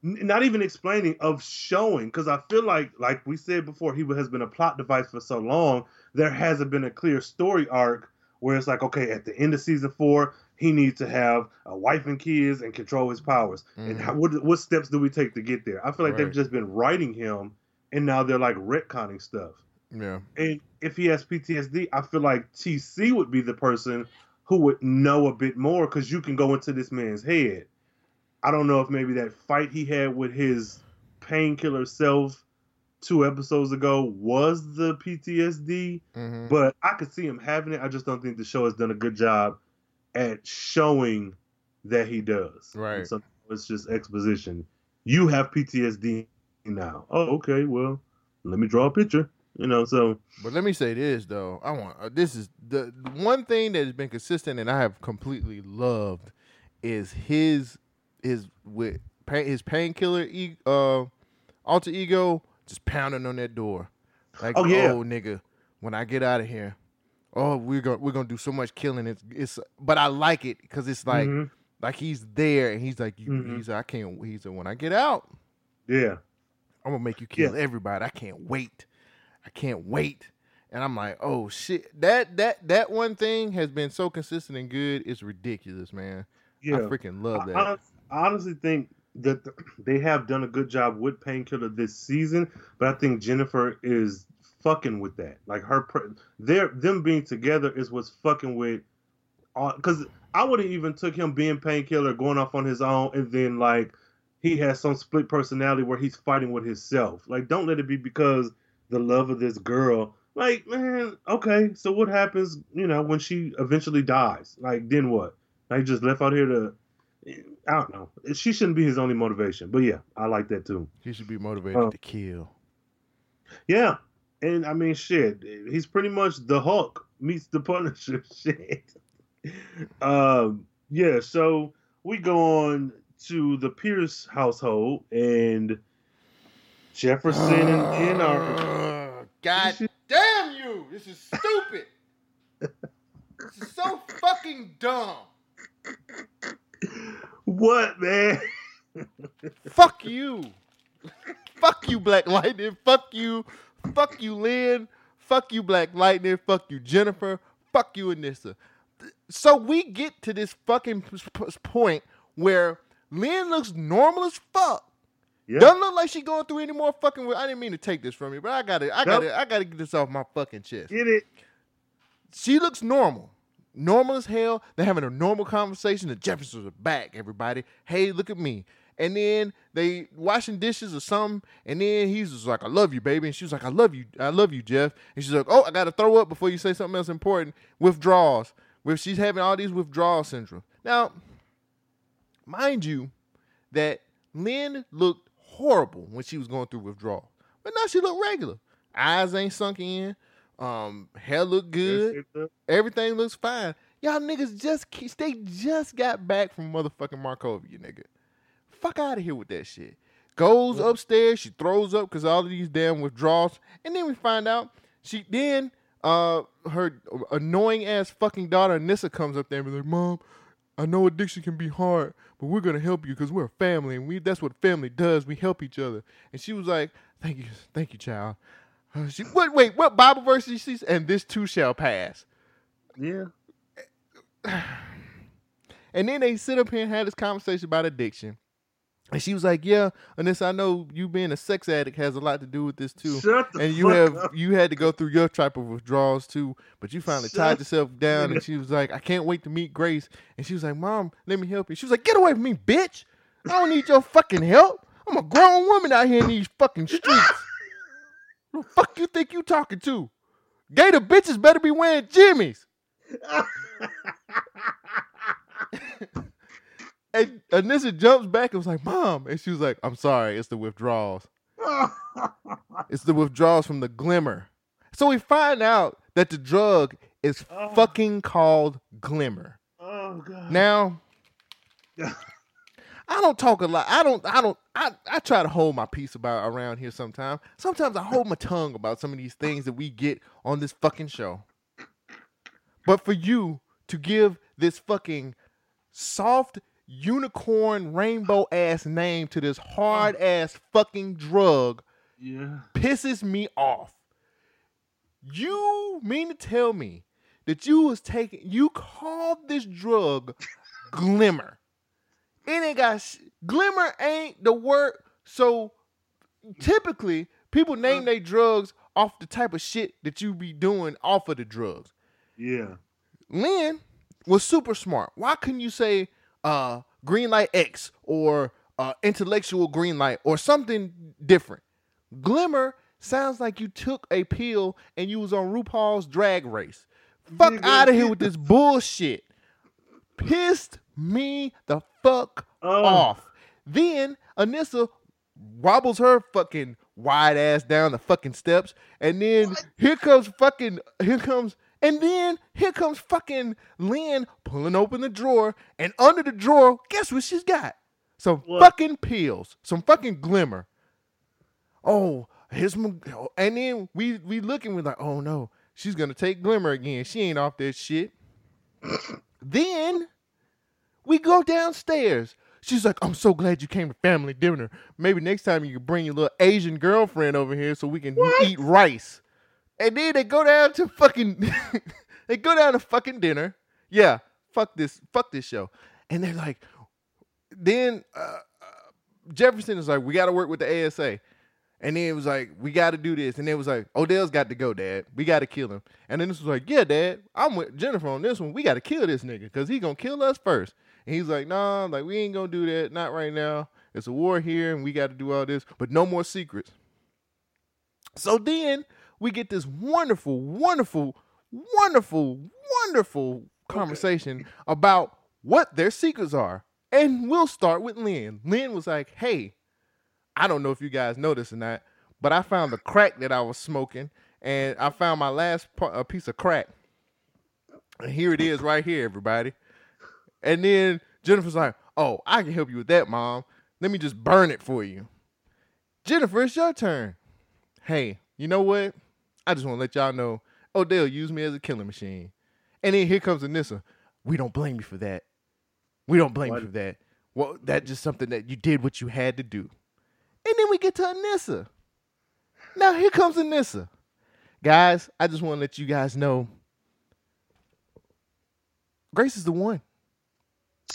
not even explaining, of showing. Because I feel like, like we said before, he has been a plot device for so long, there hasn't been a clear story arc where it's like, okay, at the end of season four, he needs to have a wife and kids and control his powers. And Mhm. how, what what steps do we take to get there? I feel like Right. they've just been writing him, and now they're like retconning stuff. Yeah. And if he has PTSD, I feel like TC would be the person who would know a bit more because you can go into this man's head. I don't know if maybe that fight he had with his painkiller self two episodes ago was the PTSD, hmm but I could see him having it. I just don't think the show has done a good job at showing that he does. Right. And So it's just exposition. You have PTSD now. Oh, okay. Well, let me draw a picture. You know, so But let me say this though. I want uh, this is the, the one thing that has been consistent and I have completely loved is his his with his painkiller e- uh alter ego just pounding on that door. Like, Oh, yeah. oh nigga, when I get out of here, oh we're gonna we're gonna do so much killing. It's it's but I like it because it's like Mhm. like he's there and he's like you, Mhm. he's I can't he's like when I get out yeah. I'm gonna make you kill everybody. I can't wait. I can't wait. And I'm like, oh shit. That that that one thing has been so consistent and good. It's ridiculous, man. Yeah. I freaking love that. I honestly think that they have done a good job with Painkiller this season, but I think Jennifer is fucking with that. Like her, pr- their them being together is what's fucking with. Because I would have even took him being Painkiller, going off on his own, and then like he has some split personality where he's fighting with himself. Like, don't let it be because the love of this girl. Like, man, okay, so what happens? You know, when she eventually dies? Like, then what? Like, just left out here to I don't know. She shouldn't be his only motivation, but yeah, I like that too. he should be motivated Oh. to kill. Yeah, and I mean, shit, he's pretty much the Hulk meets the Punisher. Shit. Um, yeah. So we go on to the Pierce household, and Jefferson and Jen are. Ugh, God damn you! This is stupid. this is so fucking dumb. What man? Fuck you. Fuck you, Black Lightning. Fuck you. Fuck you, Lynn. Fuck you, Black Lightning. Fuck you, Jennifer. Fuck you, Anissa. So we get to this fucking point where Lynn looks normal as fuck. Yeah. Doesn't look like she going through any more fucking. I didn't mean to take this from you, but I got to I got to Nope. I got to get this off my fucking chest. Get it? She looks normal. Normal as hell. They're having a normal conversation. The Jeffersons are back, everybody. Hey, look at me. And then they washing dishes or something. And then he's just like, I love you, baby. And she was like, I love you. I love you, Jeff. And she's like, Oh, I gotta throw up before you say something else important. Withdrawals. Where she's having all these withdrawal syndrome. Now, mind you, that Lynn looked horrible when she was going through withdrawal. But now she looked regular. Eyes ain't sunk in. Um, hair look good. Everything looks fine. Y'all niggas just they just got back from motherfucking Markovia, nigga. Fuck out of here with that shit. Goes upstairs, she throws up because all of these damn withdrawals, and then we find out she then uh her annoying ass fucking daughter Nissa comes up there and be like, "Mom, I know addiction can be hard, but we're gonna help you because we're a family, and we that's what family does. We help each other." And she was like, "Thank you, thank you, child." She wait, wait, what Bible verse did she? say? And this too shall pass. Yeah. And then they sit up here and had this conversation about addiction. And she was like, "Yeah, Anissa, I know you being a sex addict has a lot to do with this too. And you have up. you had to go through your type of withdrawals too. But you finally Shut tied yourself down." And she was like, "I can't wait to meet Grace." And she was like, "Mom, let me help you." She was like, "Get away from me, bitch! I don't need your fucking help. I'm a grown woman out here in these fucking streets. Who the fuck you think you talking to? Gator bitches better be wearing jimmies." And Anissa jumps back and was like, Mom. And she was like, I'm sorry, it's the withdrawals. It's the withdrawals from the glimmer. So we find out that the drug is Oh. fucking called glimmer. oh god. Now, I don't talk a lot. I don't, I don't, I, I try to hold my peace about around here sometimes. Sometimes I hold my tongue about some of these things that we get on this fucking show. But for you to give this fucking soft unicorn rainbow ass name to this hard ass fucking drug yeah. pisses me off. You mean to tell me that you was taking you called this drug glimmer. It ain't got glimmer ain't the word. So typically people name their drugs off the type of shit that you be doing off of the drugs. Yeah. Lynn was super smart. Why couldn't you say uh, green light X or uh, intellectual green light or something different? Glimmer sounds like you took a pill and you was on RuPaul's drag race. Fuck out of here with this bullshit. Pissed me the fuck Oh. off. Then Anissa wobbles her fucking wide ass down the fucking steps, and then here comes fucking here comes and then here comes fucking Lynn pulling open the drawer, and under the drawer, guess what she's got? Some What? fucking pills, some fucking glimmer. Oh, here's my, and then we we looking, we're like, oh no, she's gonna take glimmer again. She ain't off that shit. then we go downstairs. She's like, I'm so glad you came to family dinner. Maybe next time you can bring your little Asian girlfriend over here so we can eat rice. And then they go down to fucking they go down to fucking dinner. Yeah, fuck this, fuck this show. And they're like, then uh, uh, Jefferson is like, we got to work with the ASA. And then it was like, we got to do this. And then it was like, Odell's got to go, Dad. We got to kill him. And then this was like, yeah, Dad, I'm with Jennifer on this one. We got to kill this nigga because he going to kill us first. And he's like, nah, like, we ain't to do that. Not right now. It's a war here and we got to do all this, but no more secrets. So then we get this wonderful, wonderful, wonderful, wonderful conversation about what their secrets are. And we'll start with Lynn. Lynn was like, hey, I don't know if you guys know this or not, but I found the crack that I was smoking, and I found my last piece of crack. And here it is right here, everybody. And then Jennifer's like, oh, I can help you with that, Mom. Let me just burn it for you. Jennifer, it's your turn. Hey, you know what? I just want to let y'all know Odell used me as a killing machine. And then here comes Anissa. We don't blame you for that. We don't blame What? you for that. Well, that's just something that you did what you had to do. And then we get to Anissa. Now here comes Anissa. Guys, I just want to let you guys know Grace is the one.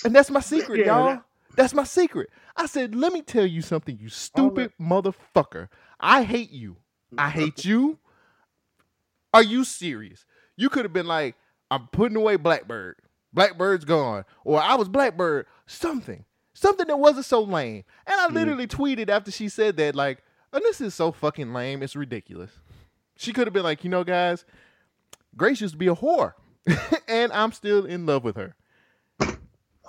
And that's my secret, Yeah, y'all. that- That's my secret. I said, let me tell you something, you stupid motherfucker. I hate you. I mm-hmm. hate you. Are you serious? You could have been like, I'm putting away Blackbird. Blackbird's gone. Or I was Blackbird. Something. Something that wasn't so lame. And I mm-hmm. literally tweeted after she said that, like, and this is so fucking lame. It's ridiculous. She could have been like, you know, guys, Grace used to be a whore. and I'm still in love with her.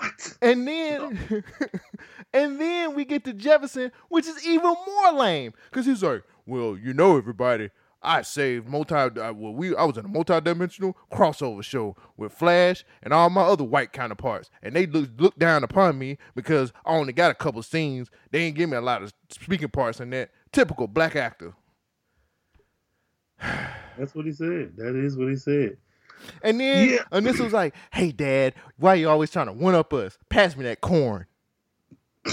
What? And then, and then we get to Jefferson, which is even more lame, because he's like, "Well, you know, everybody, I saved multi. Uh, well, we I was in a multi-dimensional crossover show with Flash and all my other white counterparts, and they look look down upon me because I only got a couple scenes. They ain't give me a lot of speaking parts in that. Typical black actor. That's what he said. That is what he said. And then Yeah. Anissa was like, "Hey, Dad, why you always trying to one up us? Pass me that corn."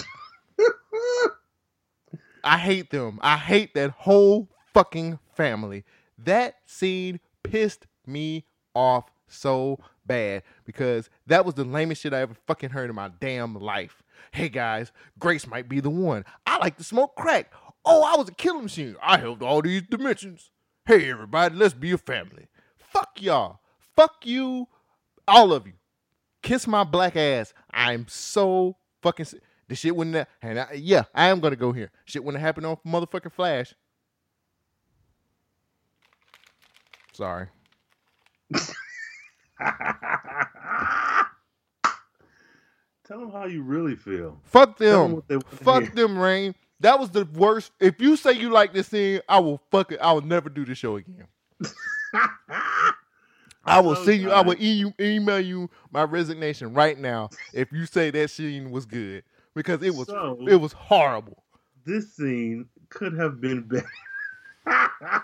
I hate them. I hate that whole fucking family. That scene pissed me off so bad because that was the lamest shit I ever fucking heard in my damn life. Hey guys, Grace might be the one. I like to smoke crack. Oh, I was a killing machine. I helped all these dimensions. Hey everybody, let's be a family. Fuck y'all. Fuck you, all of you. Kiss my black ass. I'm so fucking. The shit wouldn't. have- And I, yeah, I am gonna go here. Shit wouldn't have happened on motherfucking Flash. Sorry. Tell them how you really feel. Fuck them. what they want to Fuck hear. them, Rain. That was the worst. If you say you like this scene, I will fuck it. I will never do the show again. I will oh, see you. I will e- email you my resignation right now if you say that scene was good because it was So- it was horrible. this scene could have been better.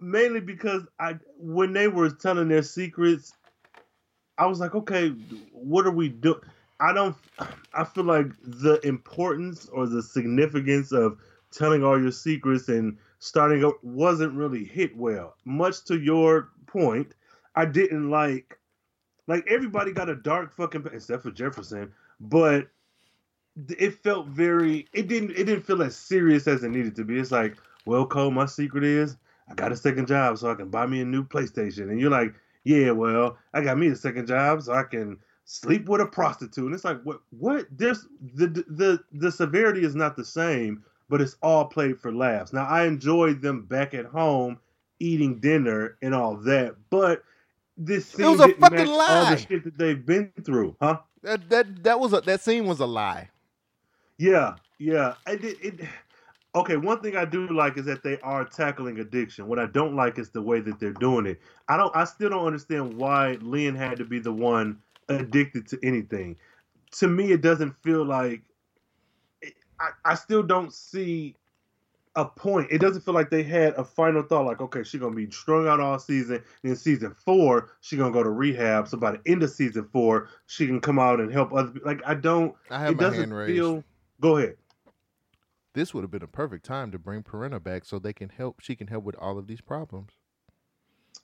Mainly because I when they were telling their secrets, I was like, okay, what are we doing? I don't I feel like the importance or the significance of telling all your secrets and starting up wasn't really hit well. Much to your point, I didn't like like everybody got a dark fucking except for Jefferson, but it felt very it didn't it didn't feel as serious as it needed to be. It's like, well, Cole, my secret is I got a second job so I can buy me a new PlayStation. And you're like, yeah, well, I got me a second job so I can sleep with a prostitute. And it's like, what what there's the the the severity is not the same, but it's all played for laughs. Now I enjoyed them back at home eating dinner and all that, but this scene was a didn't fucking match all the shit that they've been through, huh? That that that was a that scene was a lie. Yeah, yeah. I did it. Okay, one thing I do like is that they are tackling addiction. What I don't like is the way that they're doing it. I don't. I still don't understand why Lynn had to be the one addicted to anything. To me, it doesn't feel like. I, I still don't see a point. It doesn't feel like they had a final thought. Like, okay, she's gonna be strung out all season. In season four, she's gonna go to rehab. So by the end of season four, she can come out and help other. people. Like, I don't I have it my doesn't hand raised. feel. Go ahead. This would have been a perfect time to bring Perenna back so they can help. She can help with all of these problems.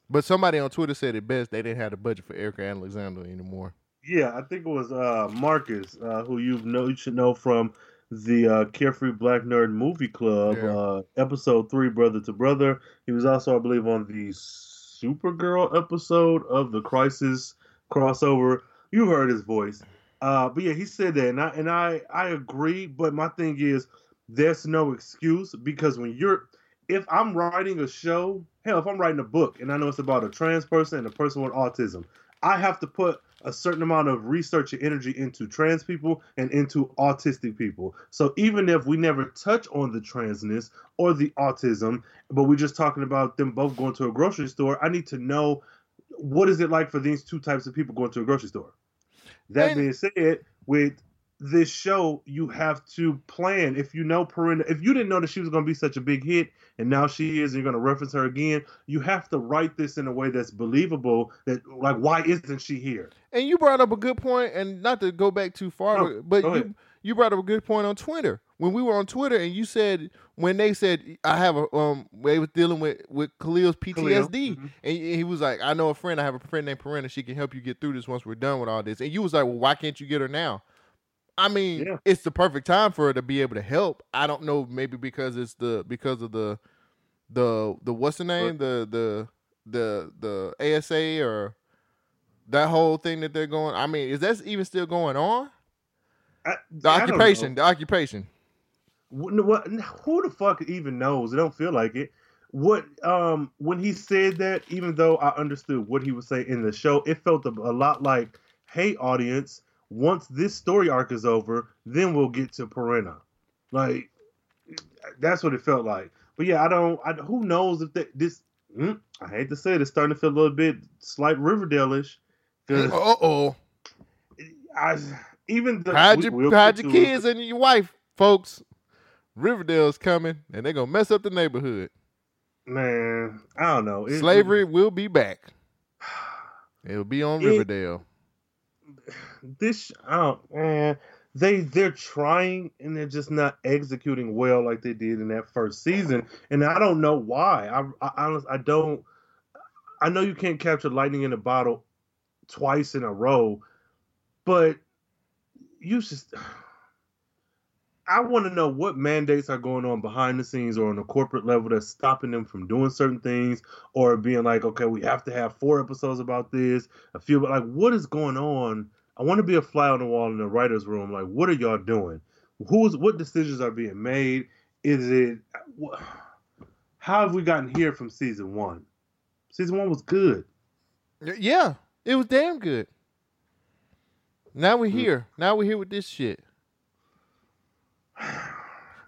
But somebody on Twitter said it best. They didn't have the budget for Erika Alexander anymore. Yeah, I think it was uh, Marcus, uh, who you know you should know from the uh, Carefree Black Nerd Movie Club, Yeah. uh, episode three, Brother to Brother. He was also, I believe, on the Supergirl episode of the Crisis crossover. You heard his voice, uh, but yeah, he said that, and I and I I agree. But my thing is, there's no excuse because when you're if I'm writing a show, hell, if I'm writing a book and I know it's about a trans person and a person with autism, I have to put a certain amount of research and energy into trans people and into autistic people. So even if we never touch on the transness or the autism, but we're just talking about them both going to a grocery store, I need to know what is it like for these two types of people going to a grocery store. That And- being said, with this show, you have to plan. If you know Perenna, if you didn't know that she was going to be such a big hit, and now she is, and you're going to reference her again, you have to write this in a way that's believable. That like, why isn't she here? And you brought up a good point, and not to go back too far, No, but you you brought up a good point on Twitter when we were on Twitter, and you said when they said I have a um they was dealing with with Khalil's Khalil, PTSD, mhm. and he he was like, I know a friend, I have a friend named Perenna, she can help you get through this once we're done with all this, and you was like, well, why can't you get her now? I mean, Yeah. it's the perfect time for her to be able to help. I don't know, maybe because it's the because of the the the what's the name the the the the ASA or that whole thing that they're going. I mean, is that even still going on? I, The I occupation, the occupation. What, what? Who the fuck even knows? It don't feel like it. What? Um, when he said that, even though I understood what he was saying in the show, it felt a, a lot like, "Hey, audience, once this story arc is over, then we'll get to Perenna." Like, that's what it felt like. But yeah, I don't. I, who knows if that this? mm, I hate to say it, it's starting to feel a little bit slight Riverdale-ish. Uh oh. I even the, Hide your we'll hide your to it. kids and your wife, folks. Riverdale's coming, and they're gonna mess up the neighborhood. Man, I don't know. It- Slavery will be back. It'll be on It- Riverdale. This oh man they they're trying and they're just not executing well like they did in that first season. And i don't know why. I i honest i don't i know you can't capture lightning in a bottle twice in a row but you just I want to know what mandates are going on behind the scenes or on a corporate level that's stopping them from doing certain things or being like, okay, we have to have four episodes about this. A few, but like, what is going on? I want to be a fly on the wall in the writers' room. Like, what are y'all doing? Who's what decisions are being made? Is it how have we gotten here from season one? Season one was good. Yeah, it was damn good. Now we're mm. here. Now we're here with this shit.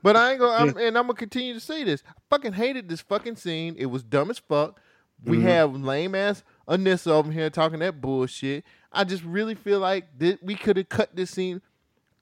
But I ain't gonna, I'm, and I'm gonna continue to say this. I fucking hated this fucking scene. It was dumb as fuck. We Mhm. have lame ass Anissa over here talking that bullshit. I just really feel like that we could have cut this scene,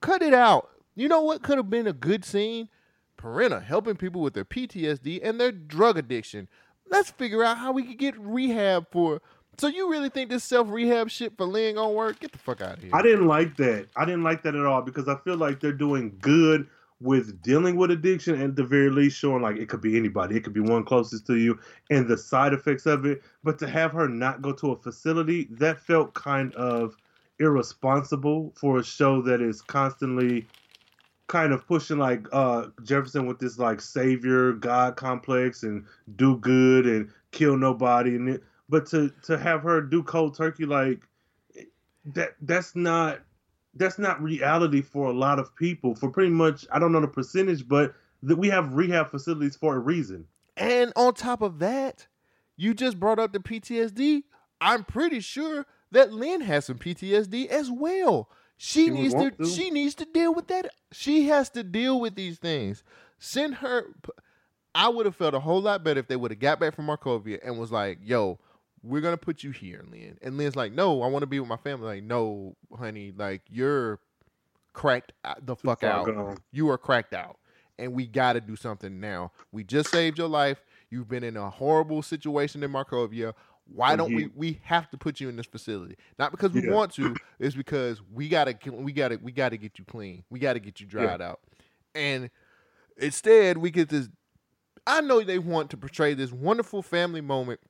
cut it out. You know what could have been a good scene? Perenna helping people with their PTSD and their drug addiction. Let's figure out how we could get rehab for. So you really think this self rehab shit for Lynn gonna work? Get the fuck out of here. I didn't like that. I didn't like that at all because I feel like they're doing good with dealing with addiction at the very least showing like it could be anybody. It could be one closest to you and the side effects of it. But to have her not go to a facility, that felt kind of irresponsible for a show that is constantly kind of pushing like uh Jefferson with this like savior god complex and do good and kill nobody and it, but to to have her do cold turkey like that that's not that's not reality for a lot of people for pretty much I don't know the percentage but that we have rehab facilities for a reason. And on top of that, you just brought up the PTSD. I'm pretty sure that Lynn has some PTSD as well. She, She needs to, to. she needs to deal with that. She has to deal with these things. Send her I would have felt a whole lot better if they would have got back from Markovia and was like, "Yo, we're gonna put you here, Lynn." And Lynn's like, "No, I want to be with my family." Like, "No, honey, like you're cracked the fuck out. gone. You are cracked out, and we got to do something now. We just saved your life. You've been in a horrible situation in Markovia. Why don't we? We have to put you in this facility, not because we Yeah. want to. It's because we gotta, we gotta, we gotta get you clean. We gotta get you dried out, and instead we get this. I know they want to portray this wonderful family moment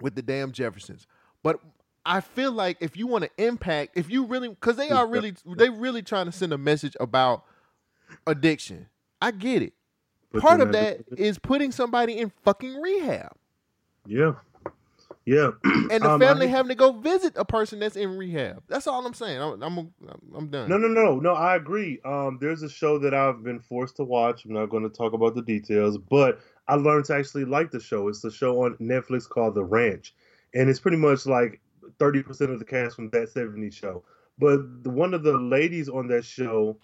with the damn Jeffersons, but I feel like if you want to impact, if you really, because they are really, they really trying to send a message about addiction. I get it. But Part of that is putting somebody in fucking rehab, Yeah. Yeah. and the Um, I family think- having to go visit a person that's in rehab. That's all I'm saying. I'm, I'm, I'm done. No, no, no, no. I agree. Um, there's a show that I've been forced to watch. I'm not going to talk about the details, but I learned to actually like the show. It's a show on Netflix called The Ranch, and it's pretty much like 30% of the cast from that 70s show. But the, one of the ladies on that show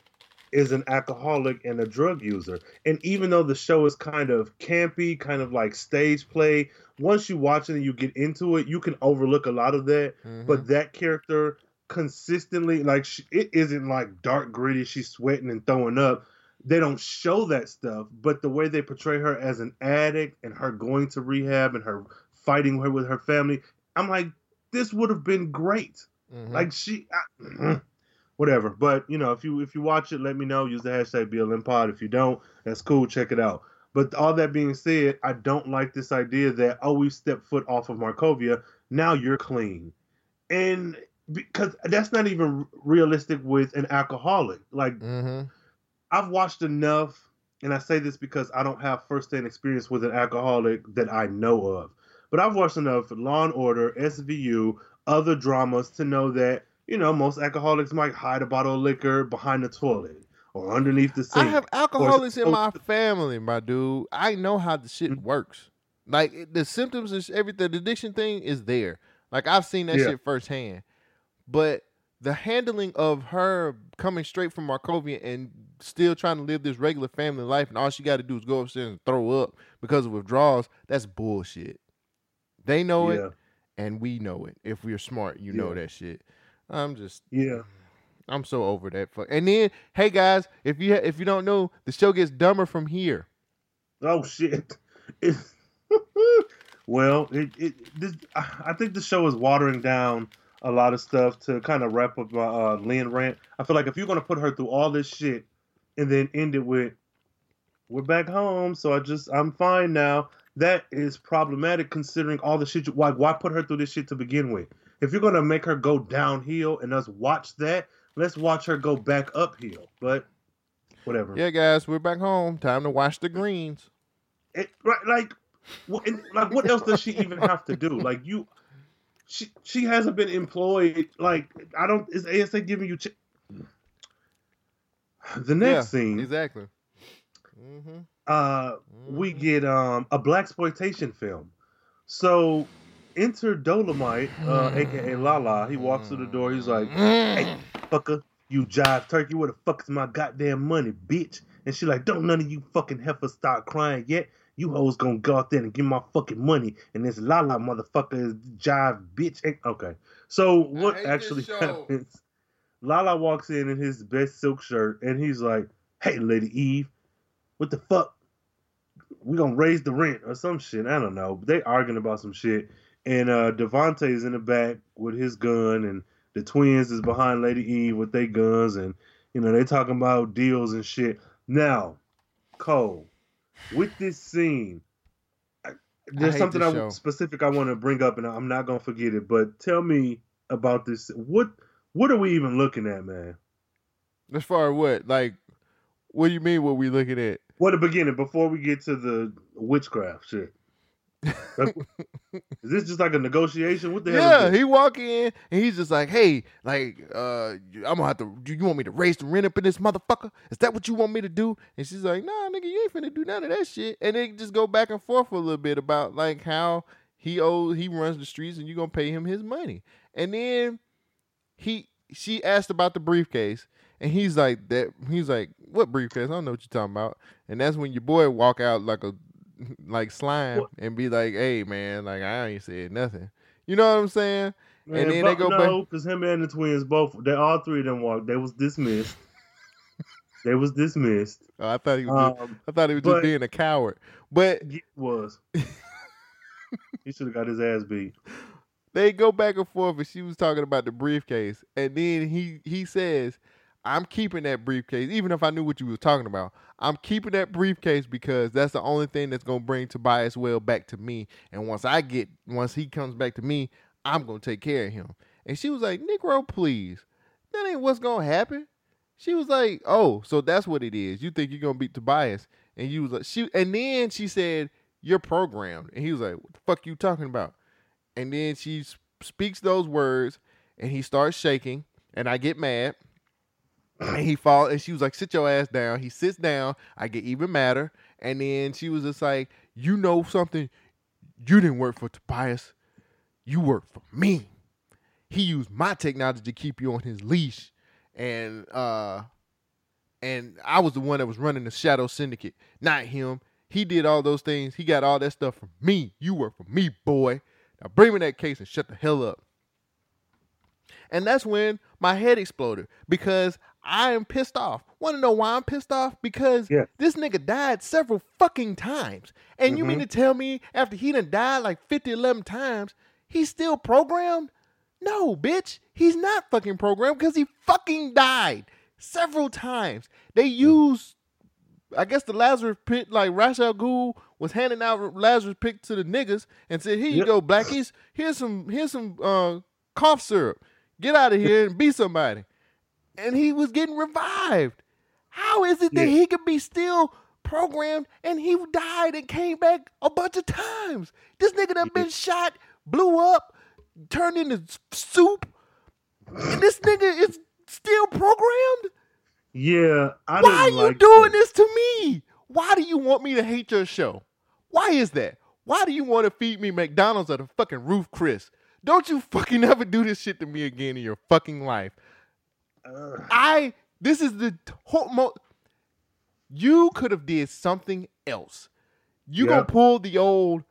is an alcoholic and a drug user. And even though the show is kind of campy, kind of like stage play, once you watch it and you get into it, you can overlook a lot of that Mhm. but that character consistently like she, it isn't like dark gritty she's sweating and throwing up they don't show that stuff but the way they portray her as an addict and her going to rehab and her fighting her with her family i'm like this would have been great. Mhm. like she I, whatever. But you know if you if you watch it let me know. Use the hashtag blm pod if you don't that's cool. Check it out. But all that being said i don't like this idea that oh we stepped foot off of markovia. Now you're clean. And because that's not even realistic with an alcoholic. Like Mhm. I've watched enough, and I say this because I don't have firsthand experience with an alcoholic that I know of. But I've watched enough Law and Order, SVU, other dramas to know that you know most alcoholics might hide a bottle of liquor behind the toilet or underneath the sink. I have alcoholics in my family, my dude. I know how the shit Mm-hmm. works. Like the symptoms and everything, the addiction thing is there. Like I've seen that Yeah. shit firsthand. But the handling of her coming straight from Markovia and still trying to live this regular family life, and all she got to do is go upstairs and throw up because of withdrawals. That's bullshit. They know yeah, it, and we know it. If we're smart, you know that shit. I'm just yeah. I'm so over that. Fuck. And then, hey guys, if you if you don't know, the show gets dumber from here. Oh shit! Well, it, it this, I think the show is watering down a lot of stuff to kind of wrap up my uh, Lynn rant. I feel like if you're gonna put her through all this shit and then end it with "We're back home," so I just I'm fine now. That is problematic considering all the shit. You, why why put her through this shit to begin with? If you're gonna make her go downhill and us watch that, let's watch her go back uphill. But whatever. Yeah, guys, we're back home. Time to watch the greens. It, right, like, what, and, like, what else does she even have to do? Like, you, she, she hasn't been employed. Like, I don't. Is ASA giving you? Ch- the next yeah, scene, exactly. hmm uh, we get um a black exploitation film. So, enter Dolomite, uh, aka Lala. He walks through the door. He's like, "Hey, fucker, you jive turkey. Where the fuck is my goddamn money, bitch?" And she like, "Don't none of you fucking heifers start crying yet." You hoes gonna go out there and give my fucking money, and this Lala motherfucker is jive bitch. Okay, so what actually happens? Lala walks in in his best silk shirt, and he's like, "Hey, Lady Eve, what the fuck? We gonna raise the rent or some shit? I don't know." But they arguing about some shit, and uh is in the back with his gun, and the twins is behind Lady Eve with their guns, and you know they talking about deals and shit. Now, Cole, with this scene, I, there's hate something this I, show. specific I want to bring up, and I'm not gonna forget it. But tell me about this. What what are we even looking at, man? As far as what, like, what do you mean? What we looking at? What the beginning before we get to the witchcraft shit. Like, is this just like a negotiation? What the hell? Yeah, he walk in and he's just like, "Hey, like, uh, I'm gonna have to. Do you want me to raise the rent up in this motherfucker? Is that what you want me to do?" And she's like, "Nah, nigga, you ain't finna do none of that shit." And they just go back and forth for a little bit about like how he owes, he runs the streets, and you gonna pay him his money. And then he, she asked about the briefcase, and he's like, "That." He's like, "What briefcase? I don't know what you're talking about." And that's when your boy walk out like a like slime What? and be like, "Hey, man, like I ain't said nothing." You know what I'm saying? Man, then they go no, because him and the twins both, they all three of them walked. They was dismissed. they was dismissed. Oh, I thought he was. just, Um, I thought he was but- just being a coward. But he was. he should have got his ass beat. They go back and forth, and she was talking about the briefcase, and then he he says, "I'm keeping that briefcase, even if I knew what you was talking about. I'm keeping that briefcase because that's the only thing that's gonna bring Tobias Whale back to me. And once I get, once he comes back to me, I'm gonna take care of him." And she was like, "Negro, please, that ain't what's gonna happen." She was like, "Oh, so that's what it is. You think you're gonna beat Tobias?" And you was like, "She," and then she said, "You're programmed." And he was like, "What the fuck you talking about?" And then she speaks those words, and he starts shaking, and I get mad. And he fall, and she was like, "Sit your ass down." He sits down. I get even madder, and then she was just like, "You know something? You didn't work for Tobias. You work for me. He used my technology to keep you on his leash." And uh, and I was the one that was running the Shadow Syndicate, not him. He did all those things. He got all that stuff from me. You work for me, boy. Now bring me that case and shut the hell up. And that's when my head exploded because I am pissed off. Want to know why I'm pissed off? Because Yeah. this nigga died several fucking times. And you mean mm-hmm. to tell me after he done died like 50, 11 times, he's still programmed? No, bitch. He's not fucking programmed because he fucking died several times. They mm. used, I guess, the Lazarus pit, like Ra's al Ghul was handing out Lazarus pit to the niggas and said, "Here you Yep. go, blackies. Here's some, here's some uh, cough syrup. Get out of here and be somebody." And he was getting revived. How is it that Yeah. he could be still programmed and he died and came back a bunch of times? This nigga done been shot, blew up, turned into soup, and this nigga is still programmed? Yeah, I Why are you like doing that. this to me? Why do you want me to hate your show? Why is that? Why do you want to feed me McDonald's at a fucking roof, Chris? Don't you fucking ever do this shit to me again in your fucking life. Ugh. I this is the whole mo- you could have did something else. You Yeah. gonna pull the old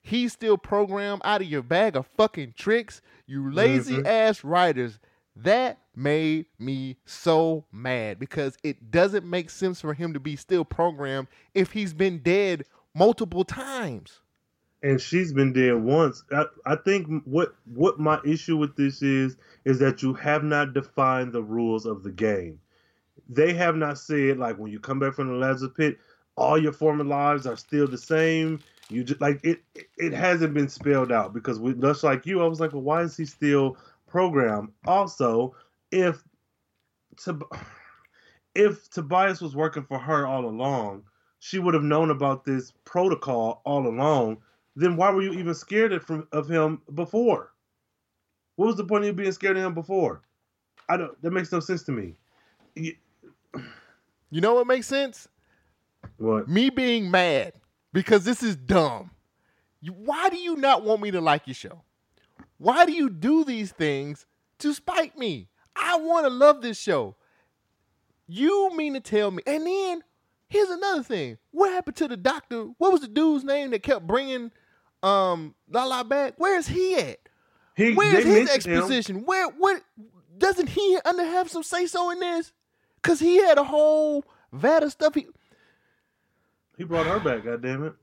he's still programmed out of your bag of fucking tricks, you lazy Mhm. ass writers. That made me so mad because it doesn't make sense for him to be still programmed if he's been dead multiple times. and she's been dead once. I, I think what what my issue with this is is that you have not defined the rules of the game. They have not said like when you come back from the Lazarus pit, all your former lives are still the same. You just like it. It hasn't been spelled out because we, just like you, I was like, well, why is he still programmed? Also, if to if Tobias was working for her all along, she would have known about this protocol all along. Then why were you even scared of, of him before? What was the point of you being scared of him before? I don't. That makes no sense to me. You- You know what makes sense? What? Me being mad because this is dumb. You, why do you not want me to like your show? Why do you do these things to spite me? I want to love this show. You mean to tell me? And then here's another thing. What happened to the doctor? What was the dude's name that kept bringing um Lala back? Where's he at? He, Where's his mentioned him. exposition? Where what doesn't he under have some say so in this? Cause he had a whole vat of stuff. He He brought her back. God damn it!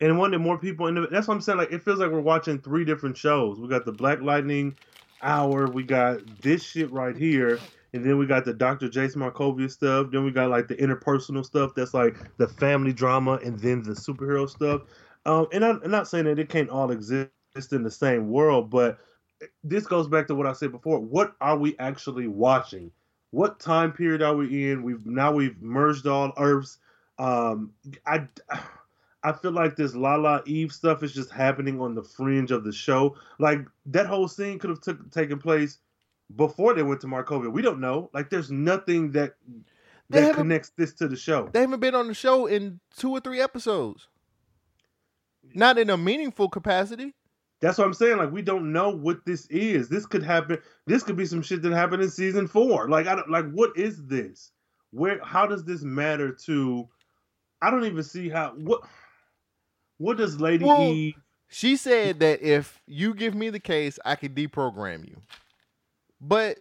And wanted more people in the. That's what I'm saying. Like it feels like we're watching three different shows. We got the Black Lightning hour. We got this shit right here. And then we got the Dr. Jason Markovia stuff. Then we got like the interpersonal stuff. That's like the family drama, and then the superhero stuff. Um, and I'm, I'm not saying that it can't all exist in the same world, but this goes back to what I said before. What are we actually watching? What time period are we in? We've now we've merged all Earths. Um, I I feel like this La La Eve stuff is just happening on the fringe of the show. Like that whole scene could have took, taken place before they went to Markovia. We don't know. Like there's nothing that They that connects this to the show. they haven't been on the show in two or three episodes. Not in a meaningful capacity. That's what I'm saying. Like we don't know what this is. This could happen. This could be some shit that happened in season four. Like I don't like what is this? Where? How does this matter to? I don't even see how. What? What does Lady Well, E? She said that if you give me the case, I could deprogram you. But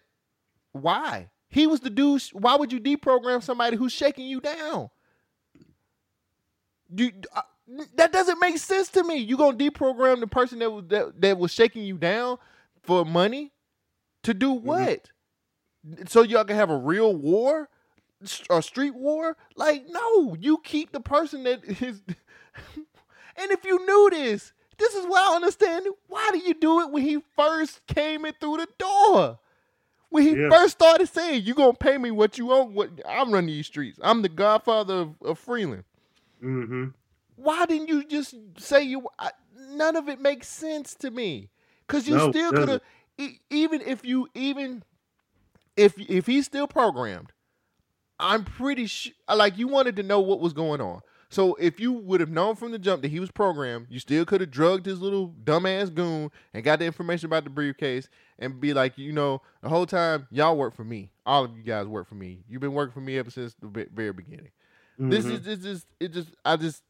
why? He was the dude. Why would you deprogram somebody who's shaking you down? You uh, that doesn't make sense to me. You gonna deprogram the person that was that, that was shaking you down for money to do what? So y'all can have a real war, a street war? Like no, you keep the person that is. and if you knew this, this is why I understand. Why do you do it when he first came in through the door? When he Yeah. first started saying, "You gonna pay me what you want? What I'm running these streets. I'm the godfather of, of Freeland." Mm-hmm. Why didn't you just say you? I, none of it makes sense to me. Cause you No, still could have, e- even if you even if if he's still programmed, I'm pretty sure. Like you wanted to know what was going on. So if you would have known from the jump that he was programmed, you still could have drugged his little dumbass goon and got the information about the briefcase and be like, you know, the whole time y'all work for me. All of you guys work for me. You've been working for me ever since the very beginning. This Mhm. is it's just it just I just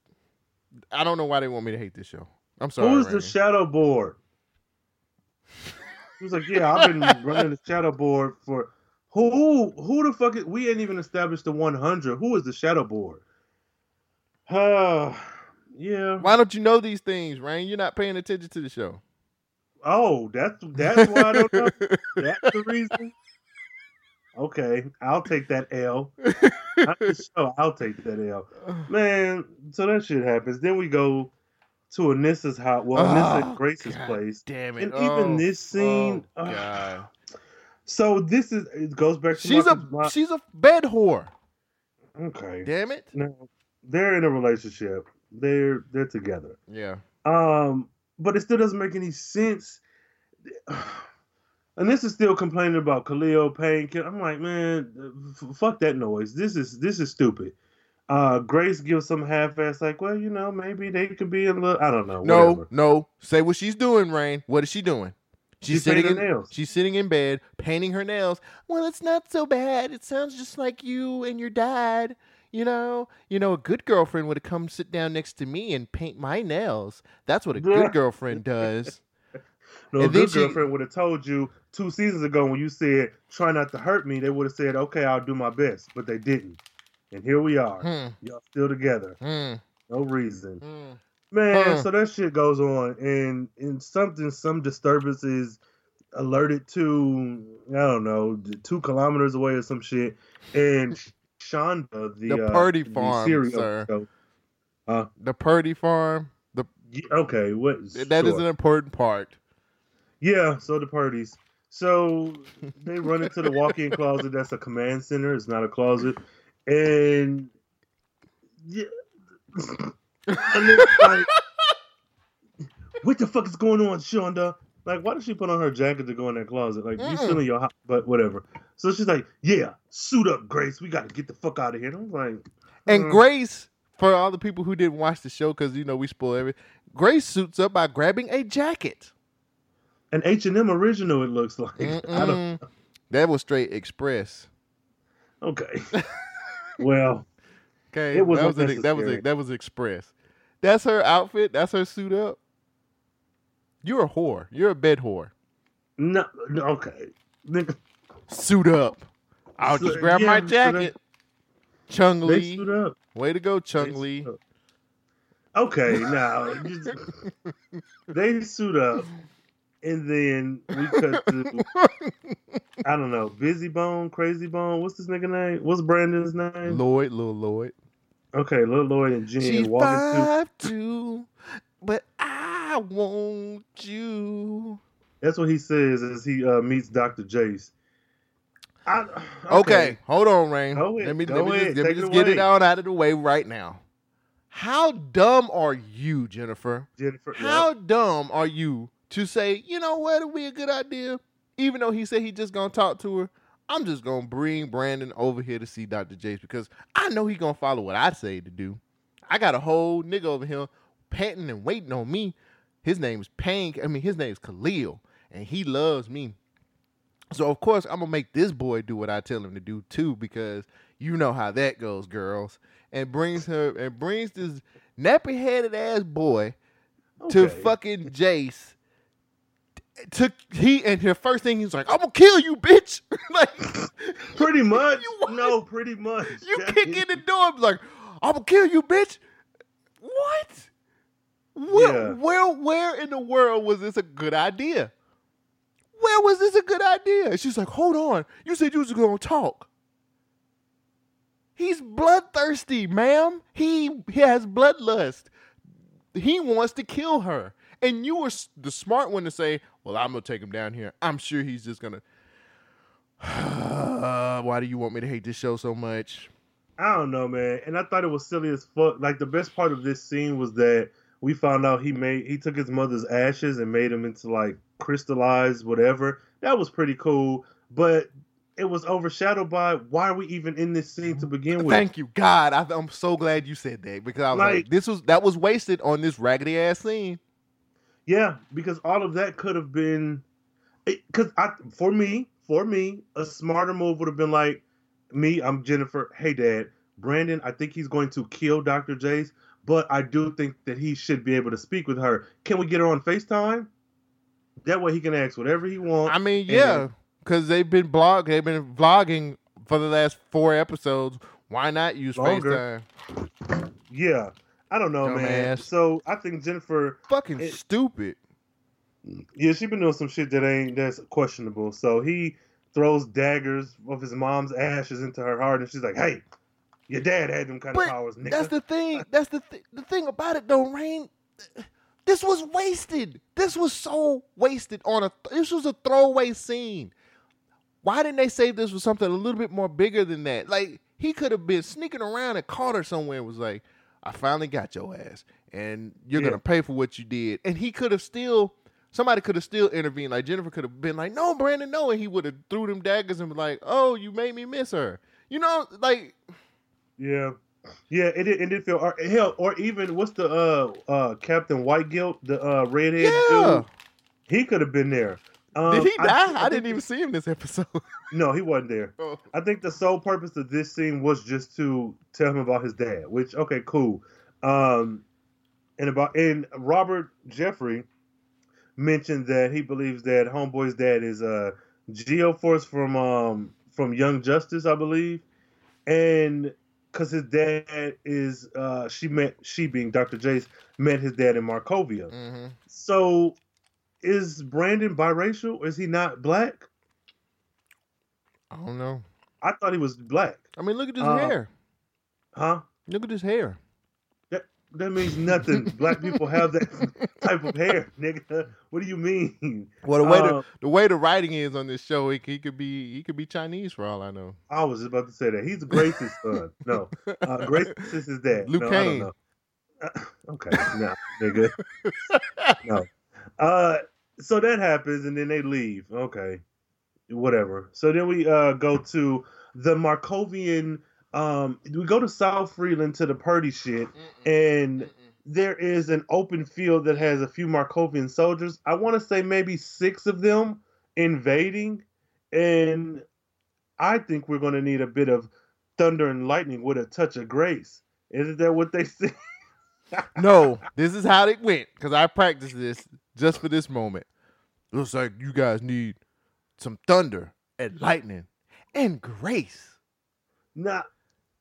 I don't know why they want me to hate this show. I'm sorry. Who's the shadow board? He was like, "Yeah, I've been running the shadow board for who? Who the fuck? Is, we ain't even established the 100. Who is the shadow board? Uh, yeah. why don't you know these things, Rain? You're not paying attention to the show. Oh, that's that's why I don't know. That's the reason. Okay, I'll take that L. Sure I'll take that L. Man, so that shit happens. Then we go to Anissa's house. Well, Anissa Oh, Grace's God place. Damn it! And even Oh, this scene, oh. God. So this is it goes back to she's a my, my- she's a bed whore. okay. Damn it! Now they're in a relationship. They're they're together. Yeah. Um, but it still doesn't make any sense. And this is still complaining about Khalil Payne. I'm like, man, f- fuck that noise. This is this is stupid. Uh, Grace gives some half-ass like, well, you know, maybe they could be a little. I don't know. No, whatever. no. Say what she's doing, Rain. What is she doing? She's, She's sitting in painting nails. she's sitting in bed painting her nails. Well, it's not so bad. It sounds just like you and your dad. You know, you know, a good girlfriend would have come sit down next to me and paint my nails. That's what a Yeah. good girlfriend does. No, a And then good she- girlfriend would have told you two seasons ago when you said try not to hurt me. They would have said, okay, I'll do my best, but they didn't. And here we are. Hmm. Y'all still together. Hmm. No reason. Hmm. Man, Huh. so that shit goes on, and and something, some disturbance is alerted to, I don't know, two kilometers away or some shit, and Shonda, the, The uh, Purdy the farm, serial sir. killer- The Purdy farm. The okay, what? that is sure. an important part. Yeah, so the parties. So they run into the walk-in closet. That's a command center. It's not a closet, and yeah, and like, what the fuck is going on, Shonda? Like, why did she put on her jacket to go in that closet? Like, you Mm-mm. still in your house, but whatever. So she's like, yeah, suit up, Grace. We got to get the fuck out of here. And I'm like, And uh, Grace, for all the people who didn't watch the show, because you know we spoil everything. Grace suits up by grabbing a jacket. an H and M original. It looks like. That was straight express. Okay. well. Okay, It was that was an, that was a, that was express. That's her outfit. That's her suit up. You're a whore. You're a bed whore. No, no okay. Nigga, Suit up. I'll So- just grab yeah, my jacket. Chung Lee, suit up. way to go, Chung Lee. Okay, now they suit up, and then we cut to I don't know, Bizzy Bone, Crazy Bone. What's this nigga name? What's Brandon's name? Lloyd, little Lloyd. Okay, Lil Lloyd and Jen She's walking through. two, but I want you. That's what he says as he uh, meets Dr. Jace. I, Okay, hold on, Rain. Go ahead, let me let me ahead, just, let me take it just get it away. out out of the way right now. How dumb are you, Jennifer? Jennifer. How dumb are you to say, you know what, it'd be a good idea? Even though he said he just gonna talk to her, I'm just gonna bring Brandon over here to see Dr. Jace because I know he gonna follow what I say to do. I got a whole nigga over here panting and waiting on me. His name's Payne. I mean, his name's Khalil, and he loves me. So of course I'm gonna make this boy do what I tell him to do too, because you know how that goes, girls. And brings her and brings this nappy headed ass boy to fucking Jace. Took he and the first thing he's like, "I'm gonna kill you, bitch!" like Pretty much. No, pretty much. you kick in the door, like, "I'm gonna kill you, bitch." What? Where, Yeah. where, where in the world was this a good idea? Where was this a good idea? And she's like, "Hold on, you said you was gonna talk." He's bloodthirsty, ma'am. He he has bloodlust. He wants to kill her. And you were the smart one to say, "Well, I'm gonna take him down here. I'm sure he's just gonna." Why do you want me to hate this show so much? I don't know, man. And I thought it was silly as fuck. Like the best part of this scene was that we found out he made he took his mother's ashes and made them into like crystallized whatever. That was pretty cool, but it was overshadowed by why are we even in this scene to begin with? Thank you, God. I, I'm so glad you said that because I was like, Like- this was that was wasted on this raggedy ass scene. Yeah, because all of that could have been because I for me, for me, a smarter move would have been like me, I'm Jennifer. Hey dad, Brandon, I think he's going to kill Dr. Jace, but I do think that he should be able to speak with her. Can we get her on FaceTime? That way he can ask whatever he wants. I mean, yeah, because they've been blog, they've been vlogging for the last four episodes. Why not use Longer. FaceTime? Yeah. I don't know, man. So I think Jennifer Fucking It- stupid. Yeah, she been doing some shit that ain't that's questionable. So he throws daggers of his mom's ashes into her heart, and she's like, "Hey, your dad had them kind But of powers, nigga." That's the thing. That's the th- the thing about it, though, Rain. This was wasted. This was so wasted on a. This was a throwaway scene. Why didn't they save this for something a little bit more bigger than that? Like he could have been sneaking around and caught her somewhere. and Was like, I finally got your ass, and you're Yeah. gonna pay for what you did. And he could have still. Somebody could have still intervened. Like Jennifer could have been like, "No, Brandon, no," and he would have threw them daggers and be like, "Oh, you made me miss her." You know, like yeah, yeah. It did. It did feel or, hell, or even what's the uh uh Captain White Guilt, the uh redhead Yeah. dude? He could have been there. Um, Did he die? I, think- didn't even see him this episode. No, he wasn't there. Oh. I think the sole purpose of this scene was just to tell him about his dad, which okay, cool. Um, and about and Robert Jeffrey mentioned that he believes that Homeboy's dad is a uh Geoforce from um from Young Justice, I believe, and because his dad is uh she met she being Dr. Jace met his dad in Markovia. hmm So is Brandon biracial? Is he not black? I don't know. I thought he was black. I mean, look at his Uh, hair. Huh? Look at his hair. That means nothing. black people have that type of hair, nigga. What do you mean? Well, the way Uh, the, the way the writing is on this show, he, he could be he could be Chinese for all I know. I was about to say that. He's Grace's son. No. Uh, Grace is dad. Luke no, I don't Kane. know. Uh, okay, no, nigga. no. Uh, so that happens, and then they leave. Okay, whatever. So then we uh go to the Markovian. Um, we go to South Freeland to the Purdy shit, and there is an open field that has a few Markovian soldiers. I want to say maybe six of them invading, and I think we're going to need a bit of thunder and lightning with a touch of grace. Isn't that what they say? No, this is how it went because I practiced this just for this moment. Looks like you guys need some thunder and lightning and grace. Nah,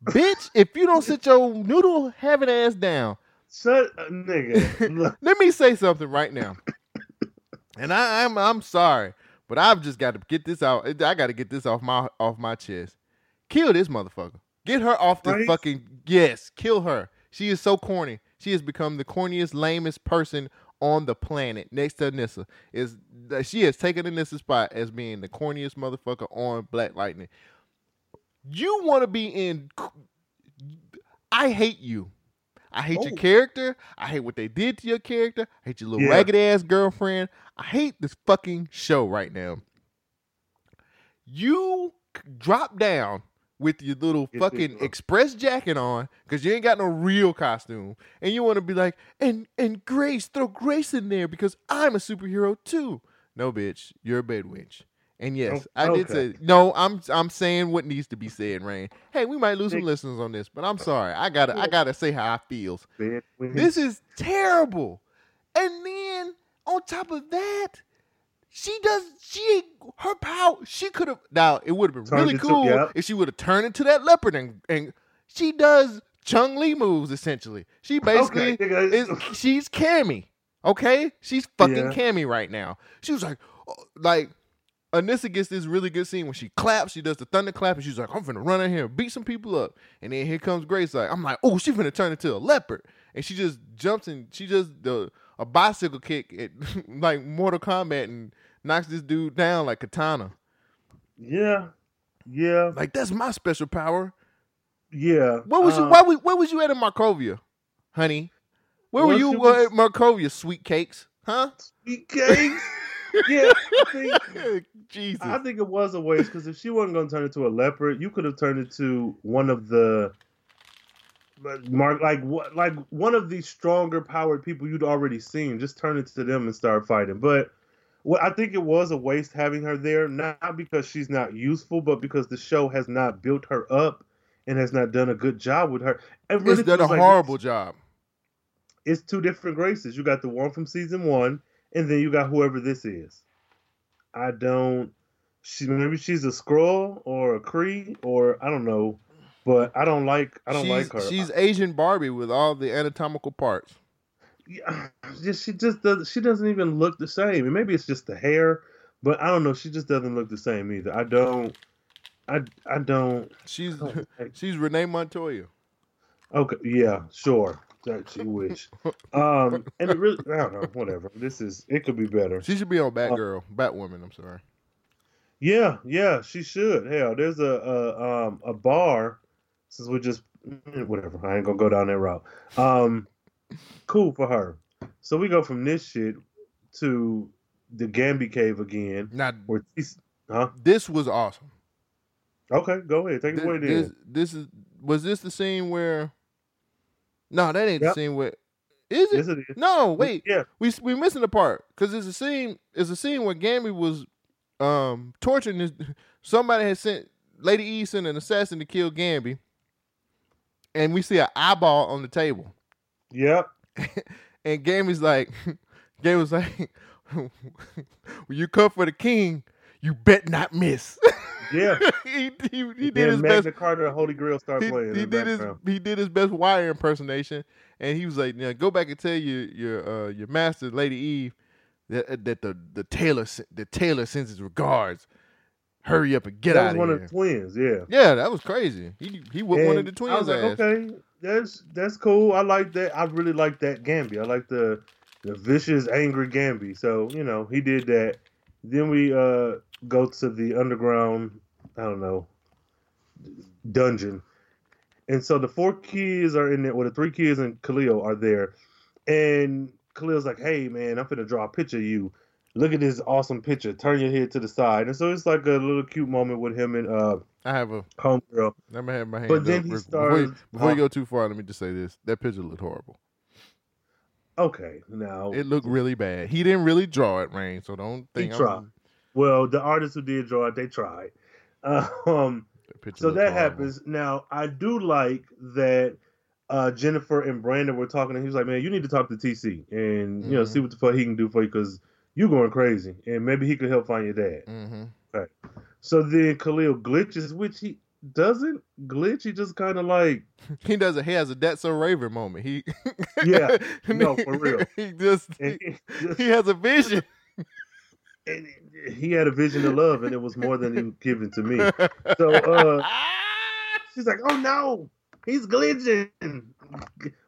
Bitch, if you don't sit your noodle having ass down, shut, uh, nigga. Let me say something right now. And I, I'm I'm sorry, but I've just got to get this out. I got to get this off my off my chest. Kill this motherfucker. Get her off the Right? fucking yes. Kill her. She is so corny. She has become the corniest, lamest person on the planet next to Anissa. Is she has taken Anissa's spot as being the corniest motherfucker on Black Lightning. You want to be in? I hate you. I hate your Oh. character. I hate what they did to your character. I hate your little Yeah. ragged ass girlfriend. I hate this fucking show right now. You drop down with your little Yes, fucking express jacket on because you ain't got no real costume, and you want to be like, and and Grace, throw Grace in there because I'm a superhero too. No, bitch, you're a bed wench. And yes, Oh, I did say no. I'm I'm saying what needs to be said, Rain. Hey, we might lose some listeners on this, but I'm sorry. I gotta I gotta say how I feels. This is terrible. And then on top of that, she does she her power. She could have now it would have been Turned really cool yep. if she would have turned into that leopard and, and she does Chung Li moves essentially. She basically Okay, is she's Cammy. Okay? She's fucking Yeah. Cammy right now. She was like oh, like Anissa gets this really good scene when she claps, she does the thunder clap, and she's like, I'm finna run in here and beat some people up. And then here comes Grace, like, I'm like, oh, she finna turn into a leopard. And she just jumps and she does the a bicycle kick at like Mortal Kombat and knocks this dude down like katana. yeah, yeah, Like that's my special power. yeah. Where was you Uh, why, we- where was you at in Markovia, honey? Where were you was- at Markovia, sweet cakes? Huh? Sweet cakes. Yeah, I think, Jesus. I think it was a waste because if she wasn't going to turn into a leopard, you could have turned into one of the mark like what like one of the stronger powered people you'd already seen. Just turn it to them and start fighting. But well, I think it was a waste having her there, not because she's not useful, but because the show has not built her up and has not done a good job with her. It really it's done a like horrible job. it's two different graces. You got the one from season one, and then you got whoever this is. I don't. She maybe she's a scroll or a Cree or I don't know, but I don't like I don't she's, like her. She's Asian Barbie with all the anatomical parts. yeah, just she just does. She doesn't even look the same. And maybe it's just the hair, but I don't know. She just doesn't look the same either. I don't. I I don't. She's I don't like- she's Renee Montoya. Okay, yeah, sure. That you wish. Um, and it really, I don't know. Whatever. This is. It could be better. She should be on Batgirl, Batwoman. I'm sorry. Yeah, yeah, she should. Hell, there's a a um a bar. Since we just whatever, I ain't gonna go down that route. Um, cool for her. So we go from this shit to the Gambi cave again, Now where huh? this was awesome. Okay, go ahead, take it This, away this, then. this is was this the scene where? No, that ain't Yep. the scene where. Is it? Yes, it is. No, wait. Yeah, We we missing the part because it's a scene. It's a scene where Gambi was um torturing this. Somebody had sent Lady E sent an assassin to kill Gambi, and we see an eyeball on the table. yep. And Gambi's like, Gambi's like, when you come for the king, you bet not miss. Yeah. he, he, he did Then his Magna best. Carta and Holy Grail start playing he did his he did his best wire impersonation, and he was like, "Now go back and tell your your uh, your master, Lady Eve, that that the the tailor the tailor sends his regards. Hurry up and get that out of one here." of the twins, yeah. yeah, that was crazy. He he whooped one of the twins. I was like, ass. okay, that's that's cool. I like that. I really like that Gambi. I like the the vicious, angry Gambi. So you know, he did that. Then we uh go to the underground. I don't know dungeon, and so the four kids are in there. Well, the three kids and Khalil are there, and Khalil's like, "Hey, man, I'm gonna draw a picture of you." Look at this awesome picture. Turn your head to the side, and so it's like a little cute moment with him and uh, I have a homegirl. I'm gonna have my hand But then he Rick. before, you, starts- before you uh, go too far. Let me just say this: that picture looked horrible. Okay, now It looked really bad. He didn't really draw it, Rain. So don't think. He tried. Well, the artists who did draw it, they tried. Um, so that happens. Now, I do like that uh, Jennifer and Brandon were talking, and he was like, "Man, you need to talk to TC and you know Mhm. see what the fuck he can do for you because you're going crazy, and maybe he could help find your dad." hmm So then Khalil glitches, which he doesn't glitch. He just kind of like, He does a he has a that's so Raven moment. He Yeah, no, for real. He just he, he, just, he has a vision. and he had a vision of love, and it was more than he was given to me. So, uh, She's like, "Oh no, he's glitching.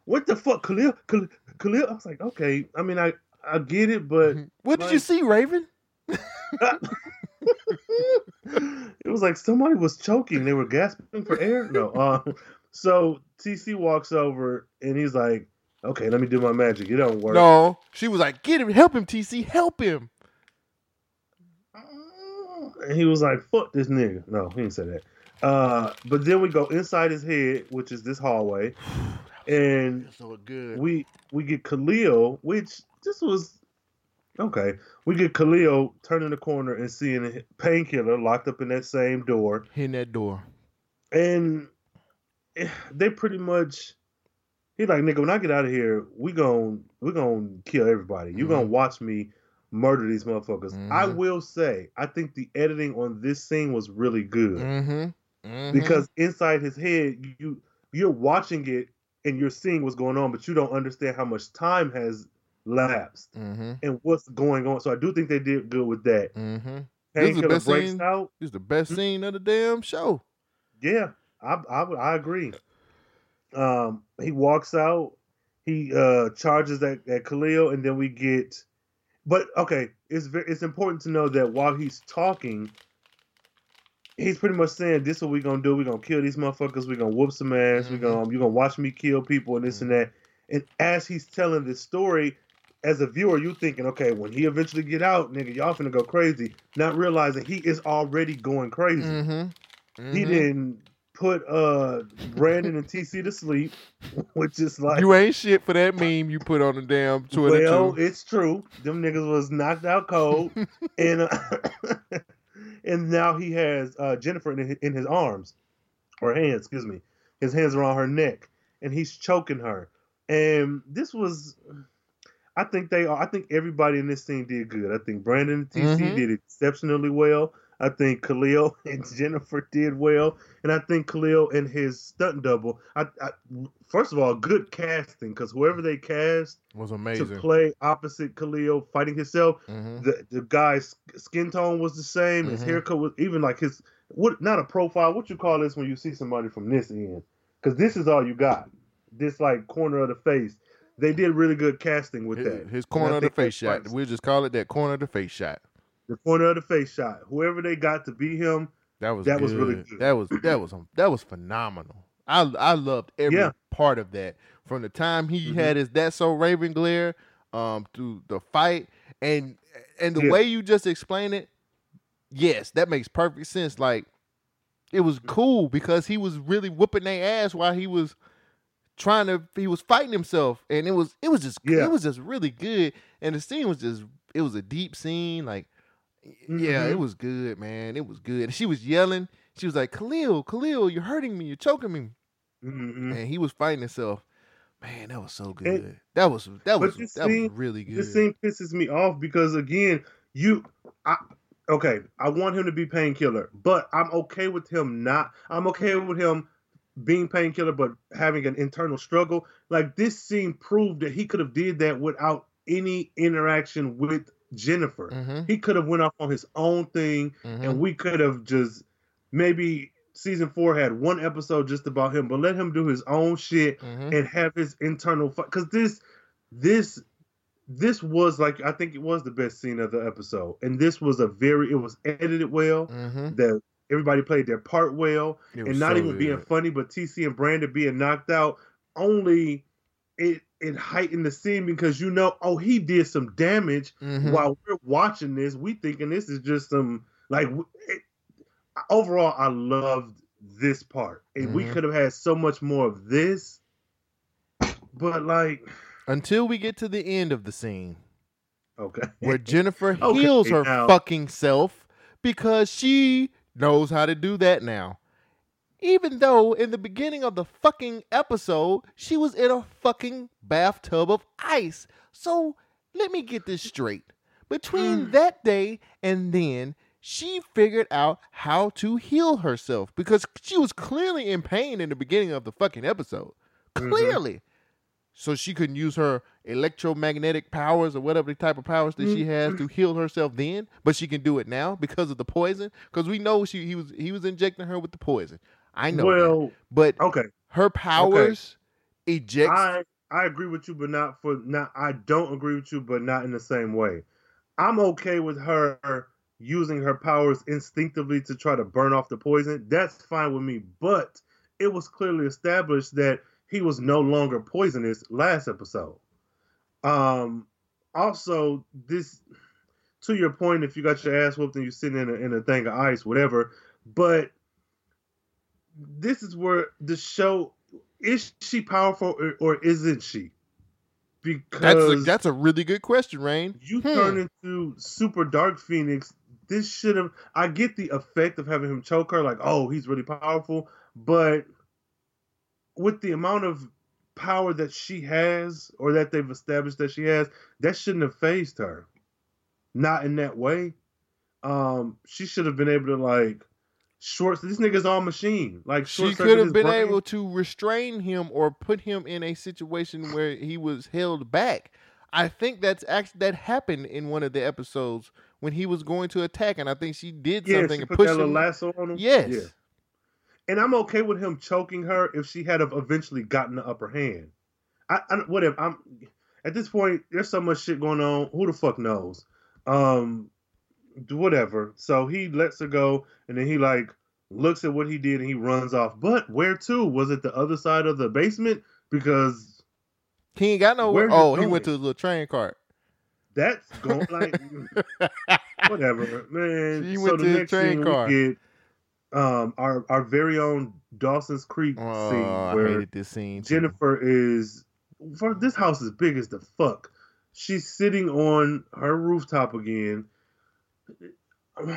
What the fuck, Khalil? Khalil?" Khalil? I was like, "Okay. I mean, I I get it, but what did you see, Raven? it was like somebody was choking. They were gasping for air. No. Uh, so TC walks over and he's like, "Okay, let me do my magic. It don't work." No, she was like, "Get him, help him, TC, help him." And he was like, "Fuck this nigga." No, he didn't say that. Uh, but then we go inside his head, which is this hallway, and So good. we we get Khalil, which this was okay. We get Khalil turning the corner and seeing a painkiller locked up in that same door, in that door. and they pretty much he like nigga. When I get out of here, we gon' we gonna kill everybody. You gonna Mhm. watch me murder these motherfuckers. I Mhm. will say, I think the editing on this scene was really good Mm-hmm. because inside his head you you're watching it and you're seeing what's going on but you don't understand how much time has lapsed Mm-hmm. and what's going on so i do think they did good with that Mm-hmm. This is the best breaks scene. out This is the best Mhm. scene of the damn show. yeah I, I i agree um he walks out he uh charges at, at khalil and then we get but okay it's very it's important to know that while he's talking he's pretty much saying this is what we're gonna do. We're gonna kill these motherfuckers. We're gonna whoop some ass. Mhm. we're gonna you're gonna watch me kill people and this and that. And as he's telling this story as a viewer you thinking okay when he eventually get out nigga y'all finna go crazy not realizing he is already going crazy. Mm-hmm. he didn't put uh Brandon and TC to sleep, which is like You ain't shit for that meme you put on the damn Twitter well, too. it's true. Them niggas was knocked out cold, and uh, and now he has uh, Jennifer in his, in his arms or hands, excuse me. His hands are on her neck, and he's choking her. And this was, I think they, I think everybody in this scene did good. I think Brandon and TC Mhm. did exceptionally well. I think Khalil and Jennifer did well, and I think Khalil and his stunt double. I, I first of all, good casting because whoever they cast was amazing to play opposite Khalil fighting himself, hmm the the guy's skin tone was the same. His Mhm. haircut was even like his what not a profile. What you call this when you see somebody from this end? Because this is all you got. This like corner of the face. They did really good casting with His, that. his corner of the face shot. We'll just call it that corner of the face shot. The corner of the face shot. Whoever they got to beat him, That was That was really good. good. That was that was that was phenomenal. I I loved every Yeah. part of that from the time he Mhm. had his that so Raven glare um to the fight and and the Yeah. way you just explain it. Yes, that makes perfect sense. Like it was cool because he was really whooping their ass while he was trying to he was fighting himself and it was it was just Yeah. it was just really good and the scene was just it was a deep scene like yeah it Mhm. was good man it was good and she was yelling she was like khalil khalil you're hurting me you're choking me Mhm. and he was fighting himself man that was so good And- that was that was that was really good This scene pisses me off because again, you, I, okay, I want him to be painkiller, but I'm okay with him not. I'm okay with him being painkiller, but having an internal struggle. Like this scene proved that he could have did that without any interaction with Jennifer. Mhm. He could have went off on his own thing, Mhm. and we could have just maybe season four had one episode just about him, but let him do his own shit Mhm. and have his internal because this this this was like I think it was the best scene of the episode, and this was a very it was edited well. Mhm. That everybody played their part well, and not so even being funny, but TC and Brandon being knocked out only it it heightened the scene because you know oh he did some damage Mhm. while we're watching this. We thinking this is just some like it, overall I loved this part, and we Mhm. could have had so much more of this, but like Until we get to the end of the scene. okay. where Jennifer Okay, heals her now- fucking self because she knows how to do that now. Even though in the beginning of the fucking episode, she was in a fucking bathtub of ice. So let me get this straight. Between Mm. that day and then, she figured out how to heal herself because she was clearly in pain in the beginning of the fucking episode. Mhm. Clearly. So she couldn't use her electromagnetic powers or whatever the type of powers that she has to heal herself then, but she can do it now because of the poison. Because we know she he was he was injecting her with the poison. I know. that. well, but okay. her powers ejects. I I agree with you, but not for not. I don't agree with you, but not in the same way. I'm okay with her using her powers instinctively to try to burn off the poison. That's fine with me. But it was clearly established that he was no longer poisonous last episode. Um. Also, this to your point, if you got your ass whooped and you're sitting in a, in a thing of ice, whatever. But this is where the show is she powerful or, or isn't she? Because that's a, that's a really good question, Rain. you Hmm. turn into Super Dark Phoenix. This should have. I get the effect of having him choke her, like, oh, he's really powerful, but with the amount of power that she has, or that they've established that she has, that shouldn't have phased her. Not in that way. Um, she should have been able to like short. This nigga's on machine. Like She could have been brain. able to restrain him or put him in a situation where he was held back. I think that's actually that happened in one of the episodes when he was going to attack, and I think she did Yeah, something she and put pushed that him. lasso on him. Yes. Yeah. And I'm okay with him choking her if she had have eventually gotten the upper hand. I, I whatever. I'm at this point. There's so much shit going on. Who the fuck knows? Um, whatever. So he lets her go, and then he like looks at what he did, and he runs off. But where to? Was it the other side of the basement? Because He ain't got no. Where he Oh, he went to the little train cart. that's going like whatever, man. She so went the to the next train car. we get um our our very own Dawson's Creek Oh, scene I where hated this scene. too. Jennifer is for this house is big as the fuck. She's sitting on her rooftop again.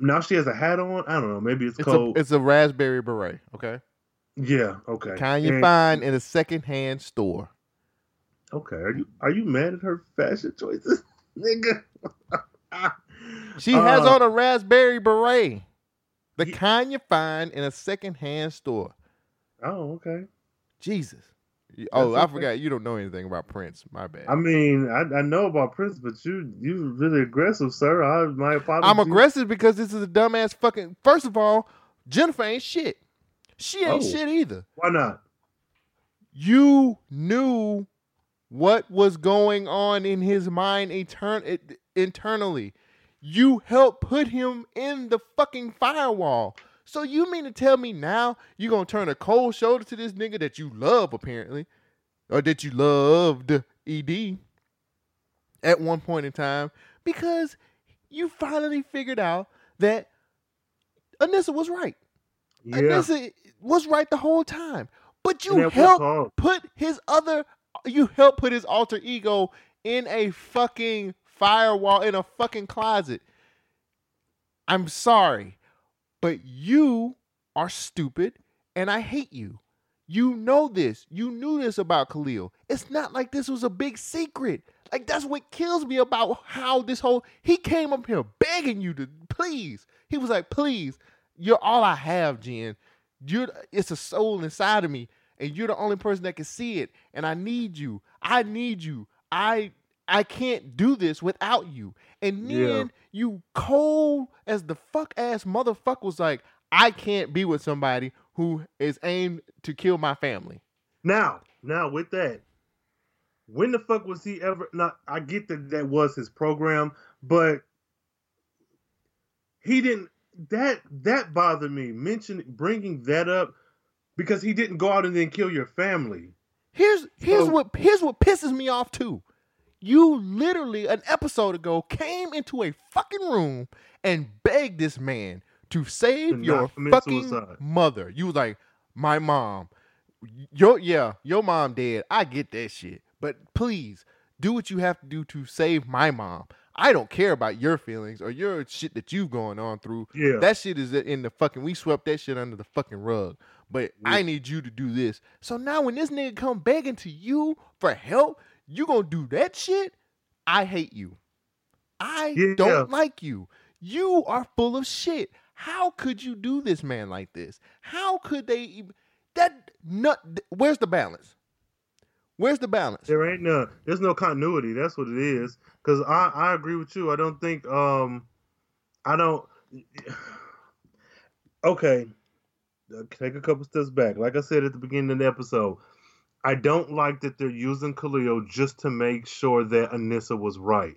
Now she has a hat on. I don't know. Maybe it's, It's a cold. it's a raspberry beret. Okay, yeah. Okay. kind you find in a secondhand store. Okay. Are you are you mad at her fashion choices, nigga? She has Uh, on a raspberry beret, the kind you find in a secondhand store. Oh, okay. Jesus. Oh, I forgot. You don't know anything about Prince. My bad. I mean, I, I know about Prince, but you you really aggressive, sir. I my apologies. I'm aggressive because this is a dumbass fucking. First of all, Jennifer ain't shit. She ain't Oh. shit either. Why not? You knew what was going on in his mind internally. You helped put him in the fucking firewall. So you mean to tell me now you gonna turn a cold shoulder to this nigga that you love apparently, or that you loved Ed at one point in time because you finally figured out that Anissa was right. Yeah. Anissa was right the whole time. But you helped put his other you helped put his alter ego in a fucking firewall in a fucking closet. I'm sorry, but you are stupid and I hate you. You know this. You knew this about Khalil. It's not like this was a big secret. Like that's what kills me about how this whole he came up here begging you to please. He was like, please, you're all I have, Jen. You're it's a soul inside of me, and you're the only person that can see it. And I need you. I need you. I I can't do this without you. And then Yeah. you cold as the fuck ass motherfucker was like, I can't be with somebody who is aimed to kill my family. Now, now with that, when the fuck was he ever? Not, I get that that was his program, but he didn't. That that bothered me. Mention bringing that up because he didn't go out and then kill your family. Here's here's So- what here's what pisses me off too. You literally an episode ago came into a fucking room and begged this man to save To your fucking suicide. mother. You was like, my mom. Your yeah, your mom dead. I get that shit. But please do what you have to do to save my mom. I don't care about your feelings or your shit that you've going on through. Yeah. That shit is in the fucking we swept that shit under the fucking rug. But I need you to do this. So now when this nigga come begging to you for help, you gonna do that shit? I hate you. I Yeah. don't like you. You are full of shit. How could you do this man like this? How could they that nut where's the balance? Where's the balance? There ain't no. There's no continuity. That's what it is. Because I I agree with you. I don't think um, I don't. Okay, take a couple steps back. Like I said at the beginning of the episode, I don't like that they're using Khalil just to make sure that Anissa was right,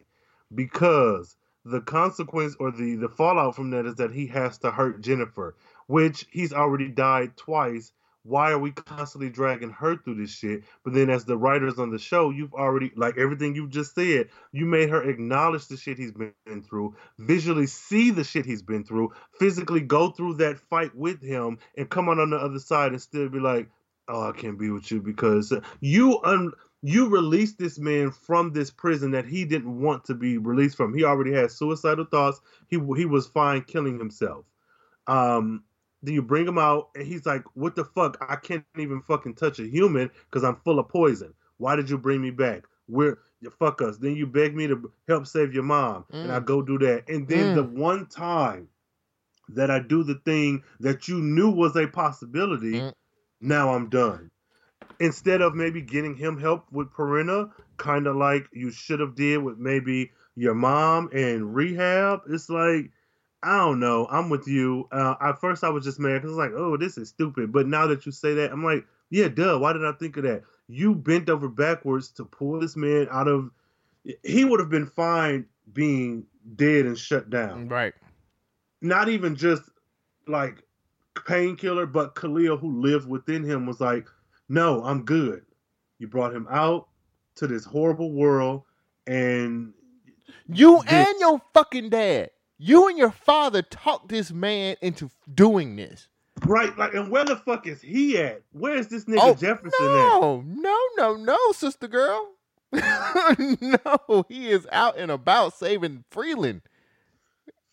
because the consequence or the the fallout from that is that he has to hurt Jennifer, which he's already died twice. Why are we constantly dragging her through this shit? But then, as the writers on the show, you've already like everything you've just said. You made her acknowledge the shit he's been through, visually see the shit he's been through, physically go through that fight with him, and come out on the other side and still be like, "Oh, I can't be with you because you un." You released this man from this prison that he didn't want to be released from. He already had suicidal thoughts. He he was fine killing himself. Um, then you bring him out, and he's like, "What the fuck? I can't even fucking touch a human because I'm full of poison. Why did you bring me back? Where you fuck us? Then you beg me to help save your mom, and I Mm. go do that. And then Mm. the one time that I do the thing that you knew was a possibility, Mm. Now I'm done. Instead of maybe getting him help with Perenna, kind of like you should have did with maybe your mom and rehab. It's like I don't know. I'm with you. Uh, at first, I was just mad because I was like, "Oh, this is stupid." But now that you say that, I'm like, "Yeah, duh. Why did I think of that?" You bent over backwards to pull this man out of. He would have been fine being dead and shut down. Right. Not even just like painkiller, but Khalil, who lived within him, was like, "No, I'm good." You brought him out to this horrible world, and You This- and your fucking dad. You and your father talked this man into doing this. right, like, and where the fuck is he at? Where is this nigga Oh, Jefferson at? No, no, no, no, sister girl. no, he is out and about saving Freeland.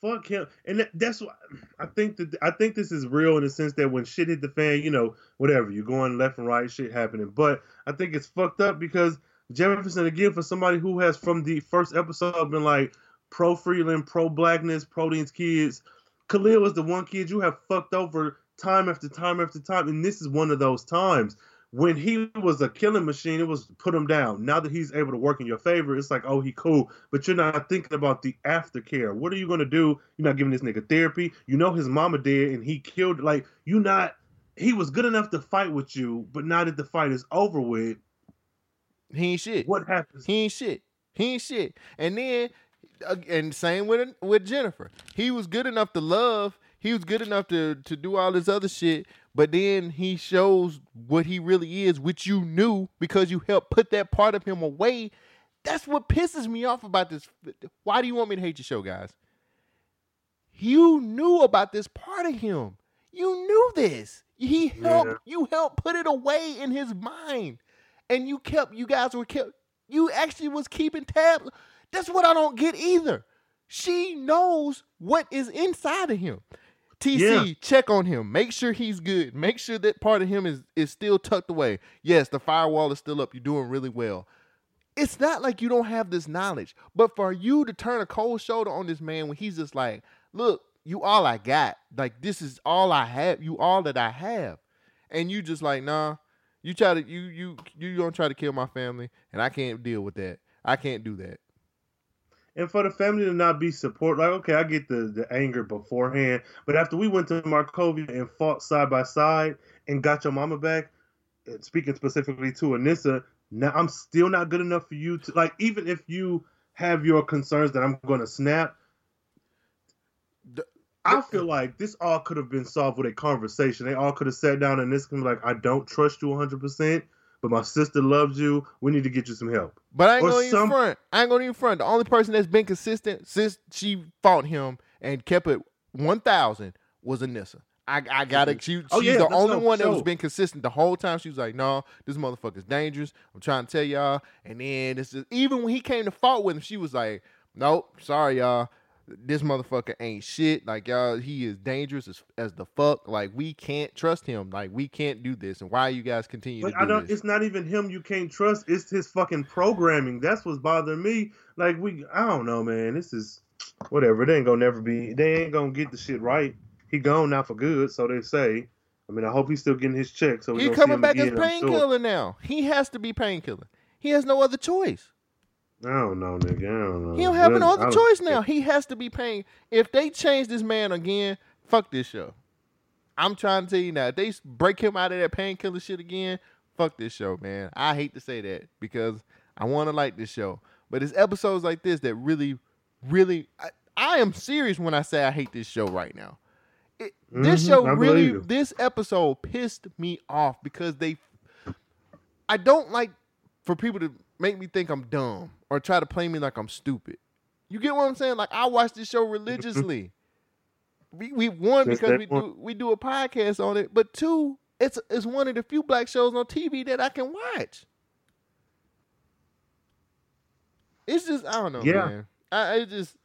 Fuck him, and that, that's why I think that I think this is real in the sense that when shit hit the fan, you know, whatever you're going left and right, shit happening. But I think it's fucked up because Jefferson again, for somebody who has from the first episode been like pro Freeland, pro blackness, pro these kids, Khalil was the one kid you have fucked over time after time after time, and this is one of those times. When he was a killing machine, it was put him down. Now that he's able to work in your favor, it's like, oh, he cool. But you're not thinking about the aftercare. What are you gonna do? You're not giving this nigga therapy. You know his mama did, and he killed. Like you not. He was good enough to fight with you, but now that the fight is over with, He ain't shit. what happens? He ain't shit. He ain't shit. And then, and same with with Jennifer. He was good enough to love. He was good enough to to do all this other shit. But then he shows what he really is, which you knew because you helped put that part of him away. That's what pisses me off about this. Why do you want me to hate your show, guys? You knew about this part of him. You knew this. He helped. Yeah. You helped put it away in his mind, and you kept. You guys were kept. You actually was keeping tabs. That's what I don't get either. She knows what is inside of him. TC, Yeah. check on him. Make sure he's good. Make sure that part of him is is still tucked away. Yes, the firewall is still up. You're doing really well. it's not like you don't have this knowledge, but for you to turn a cold shoulder on this man when he's just like, look, you all I got. Like this is all I have. You all that I have. And you just like, nah, you try to you you you gonna try to kill my family and I can't deal with that. I can't do that. And for the family to not be support, like okay, I get the the anger beforehand, but after we went to Markovia and fought side by side and got your mama back, speaking specifically to Anissa, now I'm still not good enough for you to like. Even if you have your concerns that I'm going to snap, The- I feel like this all could have been solved with a conversation. They all could have sat down and this can be like, I don't trust you 100, percent but my sister loves you. We need to get you some help. But I ain't Or gonna even some- front. I ain't gonna even front. The only person that's been consistent since she fought him and kept it one thousand was Anissa. I, I gotta. She, oh, she's Oh, yeah, the only one that was been consistent the whole time. She was like, "No, this motherfucker's dangerous. I'm trying to tell y'all." And then this is even when he came to fault with him, she was like, "Nope, sorry y'all. This motherfucker ain't shit. Like y'all, he is dangerous as, as the fuck. Like we can't trust him. Like we can't do this. And why you guys continue But I do don't. this?" It's not even him. You can't trust. It's his fucking programming. That's what's bothering me. Like we, I don't know, man. This is whatever. They ain't gonna never be. They ain't gonna get the shit right. He gone now for good, so they say. I mean, I hope he's still getting his check. So we He see coming back as again, sure. painkiller now. He has to be painkiller. He has no other choice. I don't know, nigga. I don't know. He don't have Well, no other choice now. He has to be paying. If they change this man again, fuck this show. I'm trying to tell you now. If they break him out of that painkiller shit again, fuck this show, man. I hate to say that because I want to like this show, but it's episodes like this that really, really. I, I am serious when I say I hate this show right now. It, this Mhm, show I really, this episode pissed me off because they. I don't like for people to make me think I'm dumb or try to play me like I'm stupid. You get what I'm saying? Like I watch this show religiously. we we one because we do we do a podcast on it, but two, it's it's one of the few black shows on TV that I can watch. It's just I don't know, Yeah. man. I it just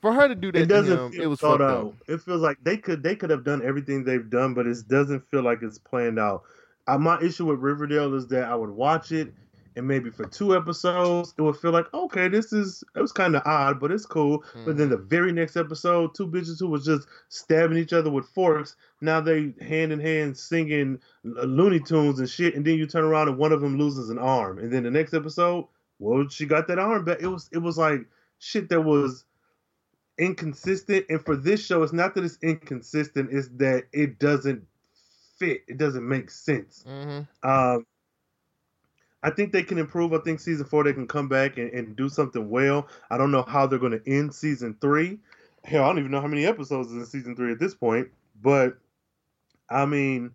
for her to do that It doesn't him, feel it was thought out. It feels like they could they could have done everything they've done, but it doesn't feel like it's planned out. Uh, my issue with Riverdale is that I would watch it, and maybe for two episodes, it would feel like okay, this is it was kind of odd, but it's cool. But then the very next episode, two bitches who was just stabbing each other with forks, now they hand in hand singing Lo- Looney Tunes and shit, and then you turn around and one of them loses an arm, and then the next episode, well, she got that arm back. It was it was like shit that was inconsistent. And for this show, it's not that it's inconsistent; it's that it doesn't fit. It doesn't make sense. Mm-hmm. Um, I think they can improve. I think season four they can come back and, and do something well. I don't know how they're going to end season three. Hell, I don't even know how many episodes is in season three at this point. But I mean,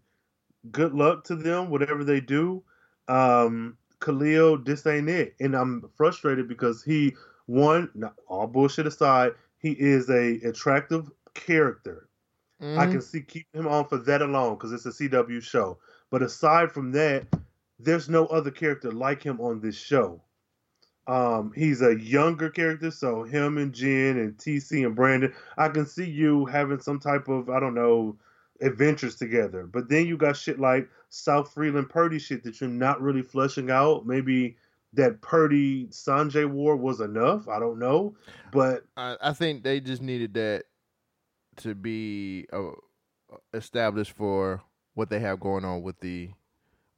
good luck to them, whatever they do. Um, Khalil, this ain't it, and I'm frustrated because he, one, all bullshit aside, he is a attractive character. I Mm-hmm. can see keeping him on for that alone because it's a CW show. But aside from that, there's no other character like him on this show. Um, he's a younger character, so him and Jen and TC and Brandon, I can see you having some type of I don't know adventures together. But then you got shit like South Freeland Perdi shit that you're not really flushing out. Maybe that Perdi Sanjay war was enough. I don't know, but I, I think they just needed that to be uh, established for what they have going on with the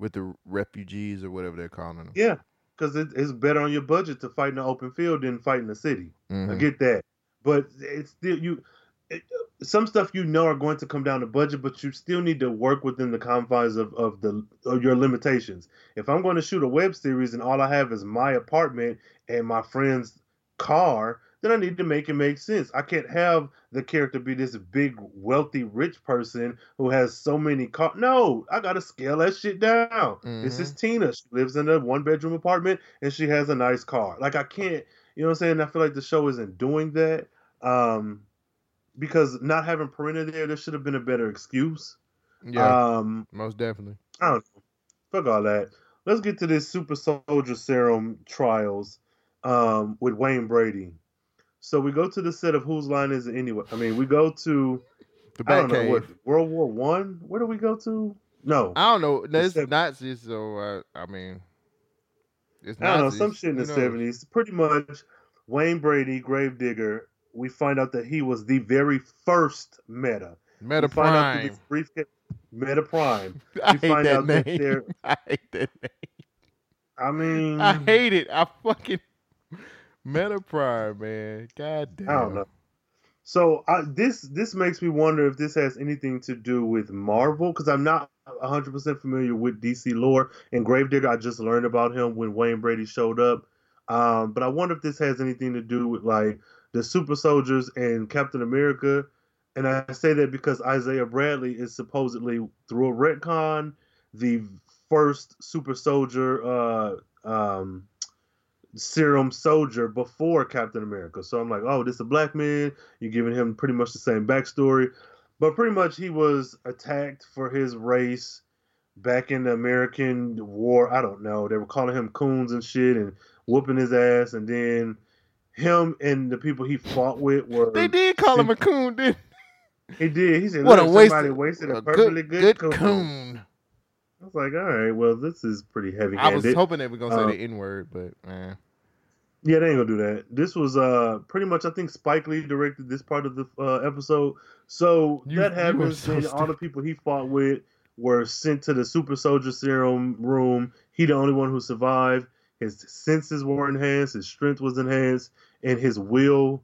with the refugees or whatever they're calling them. Yeah, because it, it's better on your budget to fight in the open field than fight in the city. I Mhm. get that, but it's still you. It, some stuff you know are going to come down to budget, but you still need to work within the confines of of the of your limitations. If I'm going to shoot a web series and all I have is my apartment and my friend's car, then I need to make it make sense. I can't have the character be this big, wealthy, rich person who has so many cars. No, I got to scale that shit down. This is Tina. She lives in a one bedroom apartment and she has a nice car. Like I can't, you know what I'm saying? I feel like the show isn't doing that. Um, because not having Perenna there, there should have been a better excuse. Yeah, Um, most definitely. I don't know. Fuck all that. Let's get to this super soldier serum trials um, with Wayne Brady. So we go to the set of whose line is it anyway? I mean, we go to The I don't know what World War One. Where do we go to? No, I don't know. That's Except- Nazis, so uh, I mean, It's I don't know, some shit in the seventies. Pretty much, Wayne Brady, Gravedigger. We find out that he was the very first Meta. Meta We find out Prime. briefcase, Meta Prime. I we hate find that out that name. they're- I hate that name. I mean, I hate it. I fucking Meta Prime, man. God damn. I don't know. So I, this this makes me wonder if this has anything to do with Marvel because I'm not 100 percent familiar with DC lore. And Gravedigger, I just learned about him when Wayne Brady showed up. Um, but I wonder if this has anything to do with like the Super Soldiers and Captain America. And I say that because Isaiah Bradley is supposedly through a retcon the first Super Soldier uh, um, serum soldier before Captain America. So I'm like, oh, this is a black man. You're giving him pretty much the same backstory. But pretty much he was attacked for his race back in the American War. I don't know. They were calling him coons and shit and whooping his ass. And then him and the people he fought with were. They did call him a coon, didn't He did. He said, What a "Look, waste! somebody wasted a, a perfectly good, good, good coon. coon. I was like, all right, well, this is pretty heavy I was hoping they were gonna say Uh, the N word, but eh. Yeah, they ain't gonna do that. This was uh pretty much I think Spike Lee directed this part of the uh, episode. So You- that happens. so then all the people he fought with were sent to the super soldier serum room. He the only one who survived. His senses were enhanced, his strength was enhanced, and his will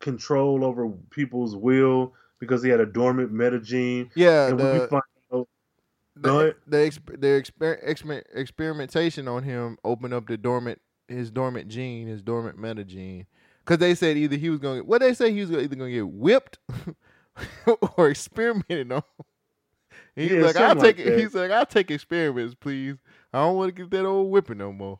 control over people's will because he had a dormant meta gene. yeah, and when we find the the, exp- the exper- exper- experimentation on him opened up the dormant his dormant gene, his dormant meta gene. Cause they said either he was gonna what they say he was either gonna get whipped or experimented on. He's Yeah, like, I'll take like He's like, I'll take experiments, please. I don't want to get that old whipping no more.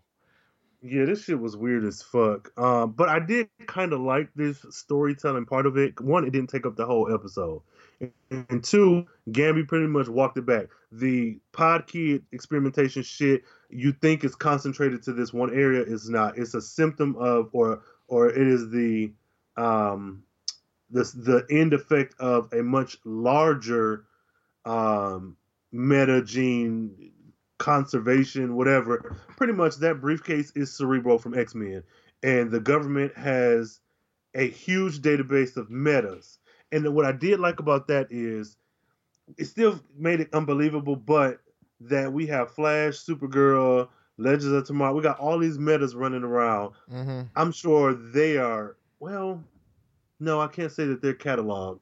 Yeah, this shit was weird as fuck. Um, but I did kind of like this storytelling part of it. One, it didn't take up the whole episode, and, two, Gambi pretty much walked it back. The pod kid experimentation shit you think is concentrated to this one area is not. It's a symptom of, or or it is the um, the the end effect of a much larger um meta gene conservation, whatever. Pretty much that briefcase is Cerebro from X Men, and the government has a huge database of metas. And what I did like about that is it still made it unbelievable, but that we have Flash, Supergirl, Legends of Tomorrow. We got all these metas running around. Mm-hmm. I'm sure they are. Well, no, I can't say that they're cataloged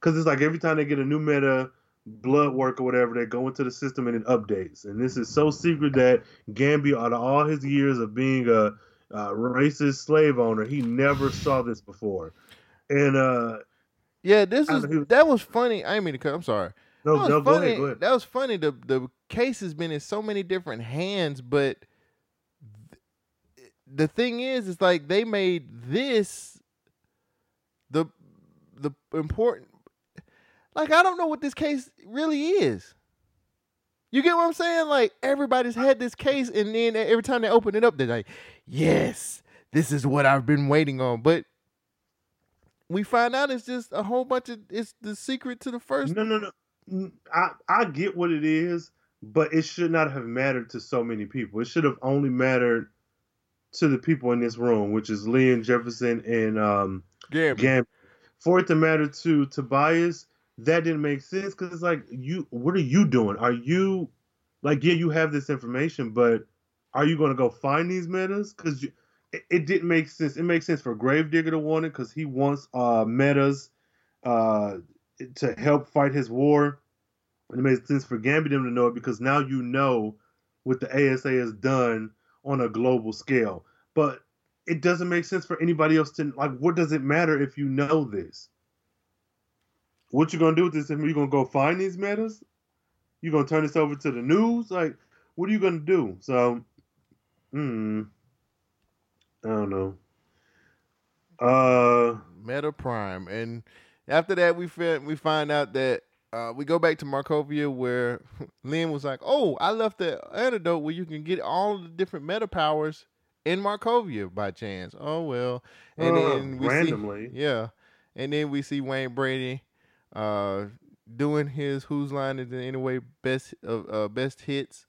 because it's like every time they get a new meta, blood work or whatever, they go into the system and it updates. And this is so secret that Gambi, out of all his years of being a, a racist slave owner, he never saw this before. And uh, Yeah, this is that was funny. I didn't mean to cut. I'm sorry. no, that was no, go funny. ahead, go ahead. That was funny. The the case has been in so many different hands, but th- the thing is, it's like they made this the the important. Like I don't know what this case really is. You get what I'm saying? Like everybody's had this case, and then every time they open it up, they're like, "Yes, this is what I've been waiting on." But we find out it's just a whole bunch of it's the secret to the first. No, no, no. I I get what it is, but it should not have mattered to so many people. It should have only mattered to the people in this room, which is Leon Jefferson and um Yeah, Gam. For it to matter to Tobias, that didn't make sense because it's like you. What are you doing? Are you like yeah, you have this information, but are you going to go find these metas? Because it, didn't make sense. It makes sense for Gravedigger to want it because he wants uh metas uh to help fight his war. And it makes sense for Gambit to know it because now you know what the ASA has done on a global scale. But it doesn't make sense for anybody else to like. What does it matter if you know this? What you gonna do with this? Are you gonna go find these metas? You gonna turn this over to the news? Like, what are you gonna do? So, hmm, I don't know. Uh, Meta Prime, and after that, we find we find out that uh, we go back to Markovia where Lynn was like, "Oh, I left the antidote where you can get all the different meta powers in Markovia by chance." Oh well, and Uh, then we randomly. see, yeah, and then we see Wayne Brady uh, doing his "Whose Line Is It Anyway" best uh, uh, best hits,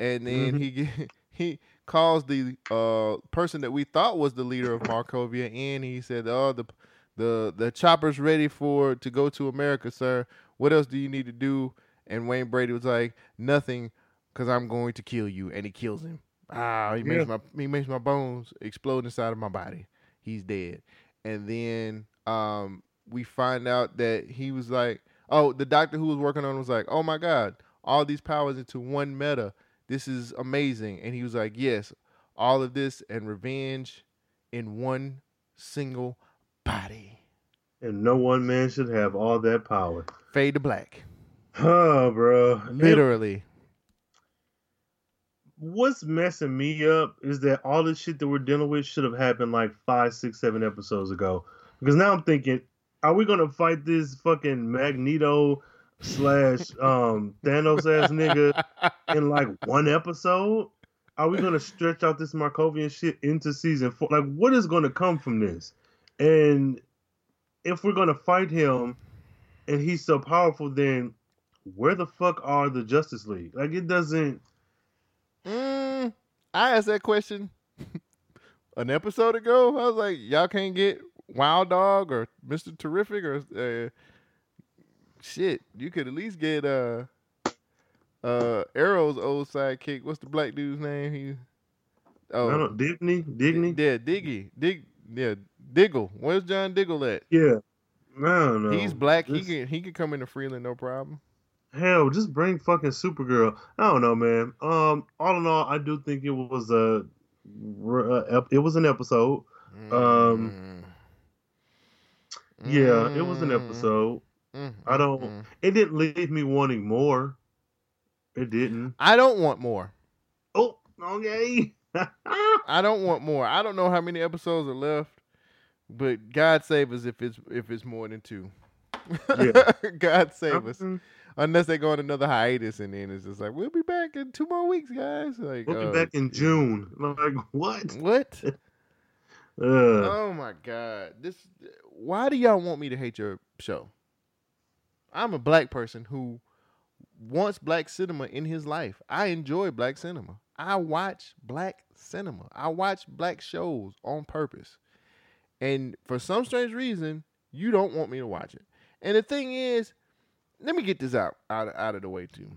and then Mhm. he get, he calls the uh person that we thought was the leader of Markovia in. He said, "Oh, the the the chopper's ready for to go to America, sir. What else do you need to do?" And Wayne Brady was like, "Nothing, because I'm going to kill you." And he kills him. Ah, he makes my he makes my bones explode inside of my body. He's dead. And then um we find out that he was like, oh, the doctor who was working on it was like, oh my god, all these powers into one meta. This is amazing. And he was like, yes, all of this and revenge in one single body. And no one man should have all that power. Fade to black. Oh, bro. Literally. What's messing me up is that all the shit that we're dealing with should have happened like five, six, seven episodes ago. Because now I'm thinking, are we gonna fight this fucking Magneto slash um Thanos ass nigga in like one episode? Are we gonna stretch out this Markovian shit into season four? Like, what is gonna come from this? And if we're gonna fight him and he's so powerful, then where the fuck are the Justice League? Like, it doesn't. Mm, I asked that question an episode ago. I was like, y'all can't get Wild Dog or Mister Terrific or uh, shit. You could at least get uh uh Arrow's old sidekick. What's the black dude's name? He Oh, I don't Digny, Digny. Yeah, Diggy, Dig. Yeah, Diggle. Where's John Diggle at? Yeah, I don't know. He's black. Just, he can he can come into Freeland, no problem. Hell, just bring fucking Supergirl. I don't know, man. Um, all in all, I do think it was a, it was an episode. Um, mm. yeah, it was an episode. Mm. I don't. Mm. It didn't leave me wanting more. It didn't. I don't want more. Oh, okay. I don't want more. I don't know how many episodes are left, but God save us if it's if it's more than two. Yeah. God save us. Mm-hmm. Unless they go on another hiatus and then it's just like we'll be back in two more weeks, guys. Like we'll be back in June. Like what? What? uh. Oh my God! This. Why do y'all want me to hate your show? I'm a black person who wants black cinema in his life. I enjoy black cinema. I watch black cinema. I watch black shows on purpose. And for some strange reason, you don't want me to watch it. And the thing is, let me get this out out, out of the way too.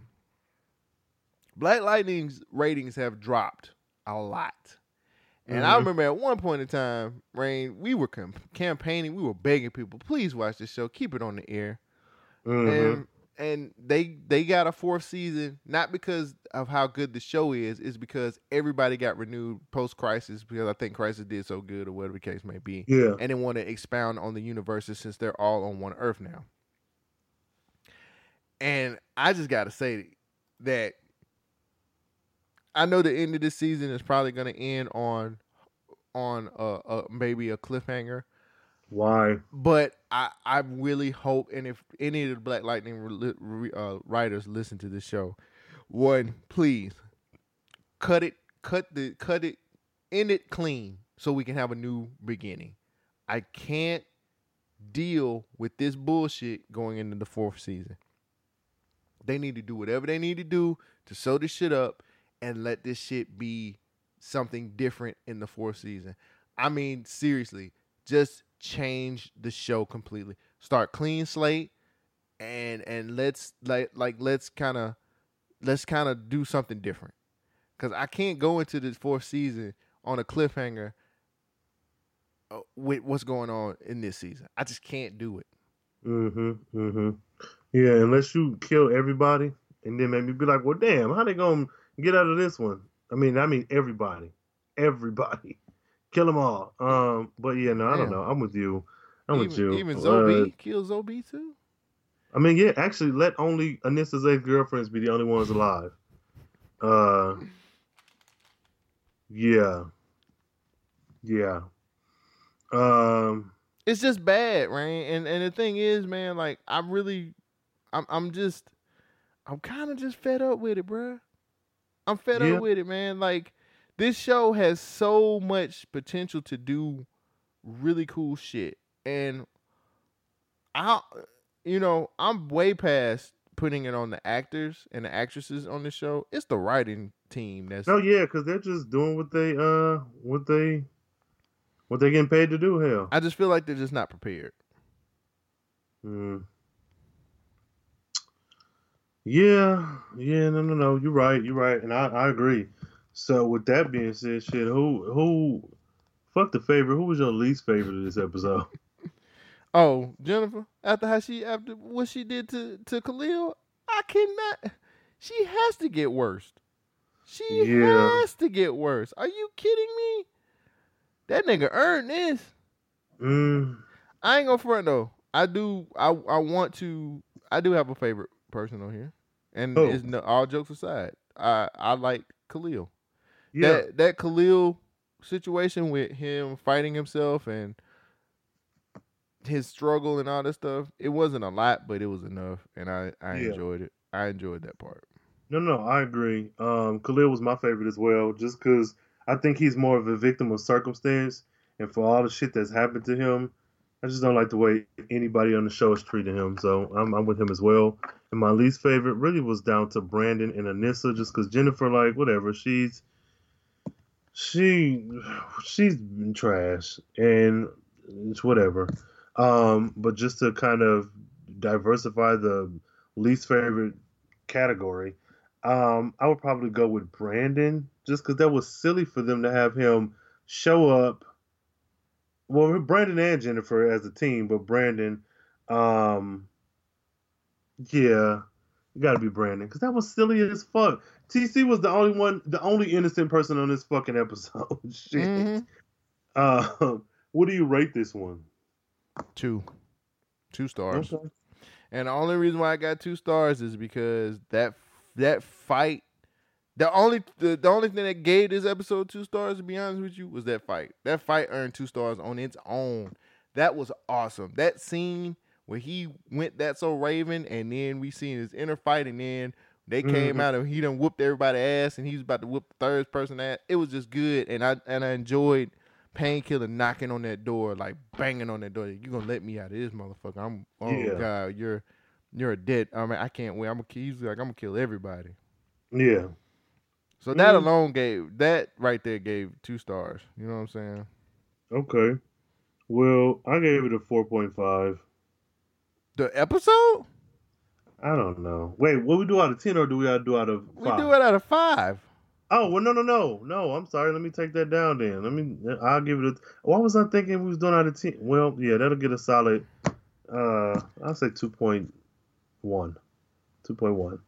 Black Lightning's ratings have dropped a lot. And mm-hmm. I remember at one point in time, Rain, we were com- campaigning, we were begging people, please watch this show, keep it on the air. Mm-hmm. And and they they got a fourth season not because of how good the show is it's because everybody got renewed post crisis because i think crisis did so good or whatever the case may be. Yeah. And they want to expound on the universes since they're all on one earth now. And i just gotta say that i know the end of this season is probably going to end on on a, a maybe a cliffhanger why? But I, I really hope, and if any of the Black Lightning uh, writers listen to this show, one, please cut it, cut the, cut it, end it clean, so we can have a new beginning. I can't deal with this bullshit going into the fourth season. They need to do whatever they need to do to sew this shit up and let this shit be something different in the fourth season. I mean, seriously, just change the show completely. Start clean slate and and let's like like let's kind of let's kind of do something different. Cuz I can't go into this fourth season on a cliffhanger uh, with what's going on in this season. I just can't do it. Mhm. Mhm. Yeah, unless you kill everybody and then maybe be like, "Well, damn, how they going to get out of this one?" I mean, I mean everybody. Everybody kill them all. Um, but yeah, no, I don't know. I'm with you. I'm even, with you. Even Zobi uh, kill Zobi too. I mean, yeah, actually, let only Anissa's ex girlfriends be the only ones alive. Uh, yeah, yeah. Um, it's just bad, right? And and the thing is, man, like I'm really, I'm I'm just, I'm kind of just fed up with it, bro. I'm fed yeah. up with it, man. Like this show has so much potential to do really cool shit. And I you know, I'm way past putting it on the actors and the actresses on the show. It's the writing team that's Oh yeah, because they're just doing what they uh what they what they getting paid to do. Hell, I just feel like they're just not prepared. Mm. Yeah, yeah, no, no, no. You're right. You're right, and I, I agree. So with that being said, shit, who who fuck the favorite? Who was your least favorite of this episode? Oh, Jennifer, after how she after what she did to to Khalil, I cannot. She has to get worse. She Yeah. has to get worse. Are you kidding me? That nigga earned this. Mm, I ain't gonna front though. I do. I I want to. I do have a favorite person on here, and Who? it's no, all jokes aside. I I like Khalil. Yeah, That that Khalil situation with him fighting himself and his struggle and all that stuff. It wasn't a lot, but it was enough, and I I Yeah. enjoyed it. I enjoyed that part. no, no, I agree. Um, Khalil was my favorite as well, just because I think he's more of a victim of circumstance, and for all the shit that's happened to him, I just don't like the way anybody on the show is treating him. So I'm, I'm with him as well. And my least favorite really was down to Brandon and Anissa, just because Jennifer, like, whatever, she's she she's been trash and it's whatever. Um, but just to kind of diversify the least favorite category, um, I would probably go with Brandon, just because that was silly for them to have him show up. Well, Brandon and Jennifer as a team, but Brandon, um, yeah, you got to be Brandon because that was silly as fuck. TC was the only one, the only innocent person on this fucking episode. Shit. Mhm. Uh, what do you rate this one? Two, two stars. Okay. And the only reason why I got two stars is because that that fight, the only the, the only thing that gave this episode two stars, to be honest with you, was that fight. That fight earned two stars on its own. That was awesome. That scene where he went that so Raven, and then we seen his inner fight, and then they came Mhm. out and he done whooped everybody ass, and he was about to whoop the third person ass. It was just good, and I and I enjoyed painkiller knocking on that door, like banging on that door. You gonna let me out of this motherfucker? I'm oh Yeah. god, you're you're a dead. I mean, I can't wait. I'm gonna kill. He's like, I'm gonna kill everybody. Yeah. So that Mhm. alone gave that right there gave two stars. You know what I'm saying? Okay. Well, I gave it a four point five. The episode I don't know. Wait, what we do out of ten, or do we do out of we five? do it out of five. Oh well, no, no, no, no. I'm sorry. Let me take that down. Then let me. I'll give it a. Why was I thinking we was doing out of ten? Well, yeah, that'll get a solid. Uh, I'll say two point one. Two point one.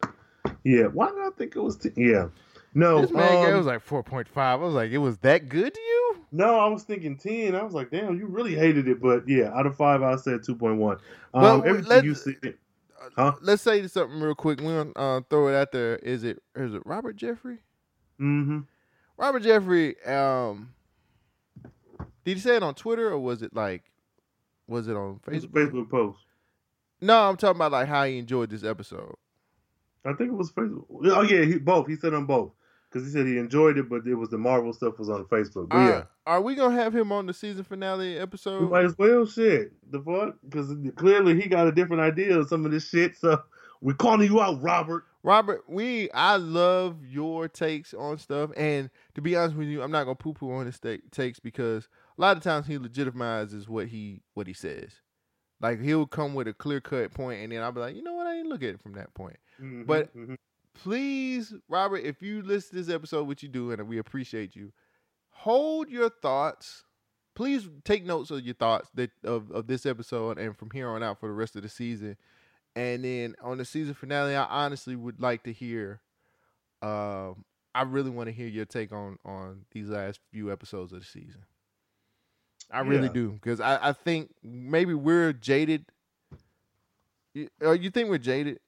Yeah. Why did I think it was? T- yeah. No. This man um, gave was like four point five. I was like, it was that good to you? No, I was thinking ten. I was like, damn, you really hated it. But yeah, out of five, I said two point one. Um, Well, everything let's- you said. Huh? Let's say something real quick. We're gonna uh, throw it out there. Is it is it Robert Jeffrey? Mm-hmm. Robert Jeffrey, um, did he say it on Twitter or was it like, was it on Facebook? Facebook post. No, I'm talking about like how he enjoyed this episode. I think it was Facebook. Oh yeah, he, both. He said on both because he said he enjoyed it, but it was the Marvel stuff was on Facebook. But yeah, Are, are we gonna have him on the season finale we episode? might as well shit the fuck because clearly he got a different idea of some of this shit. So we're calling you out, Robert. Robert, we I love your takes on stuff, and to be honest with you, I'm not gonna poo poo on his ta- takes because a lot of times he legitimizes what he what he says. Like he'll come with a clear cut point, and then I'll be like, you know what, I didn't look at it from that point. Mhm, But- mhm. Please, Robert, if you listen to this episode, what you do, and we appreciate you, hold your thoughts. Please take notes of your thoughts that of, of this episode and from here on out for the rest of the season. And then on the season finale, I honestly would like to hear. Um, I really want to hear your take on on these last few episodes of the season. I really Yeah. do because I, I think maybe we're jaded. You, uh, you think we're jaded?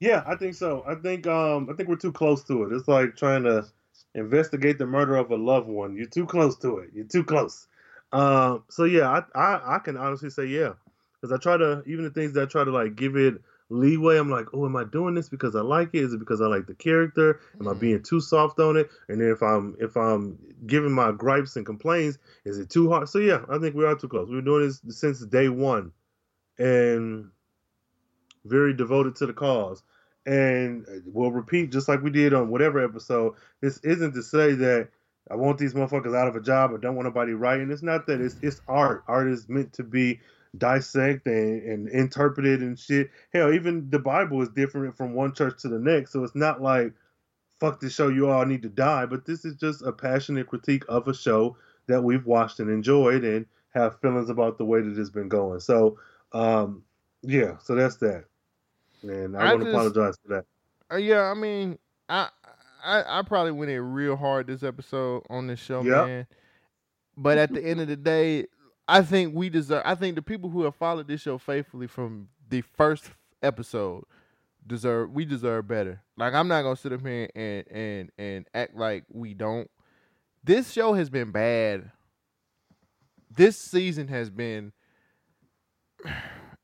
Yeah, I think so. I think um I think we're too close to it. It's like trying to investigate the murder of a loved one. You're too close to it. You're too close. Um. So yeah, I I, I can honestly say yeah, because I try to even the things that I try to like give it leeway. I'm like, oh, am I doing this because I like it? Is it because I like the character? Am I Mhm. being too soft on it? And then if I'm if I'm giving my gripes and complaints, is it too hard? So yeah, I think we are too close. We've been doing this since day one, and very devoted to the cause. And we'll repeat just like we did on whatever episode. This isn't to say that I want these motherfuckers out of a job or don't want nobody writing. It's not that. It's it's art. Art is meant to be dissected and, and interpreted and shit. Hell, even the Bible is different from one church to the next. So it's not like fuck this show, you all need to die. But this is just a passionate critique of a show that we've watched and enjoyed and have feelings about the way that it's been going. So um yeah, so that's that. And I, I want to apologize for that. Uh, yeah, I mean, I, I I probably went in real hard this episode on this show, Yep. man. But at the end of the day, I think we deserve. I think the people who have followed this show faithfully from the first episode deserve. We deserve better. Like I'm not gonna sit up here and and and act like we don't. This show has been bad. This season has been.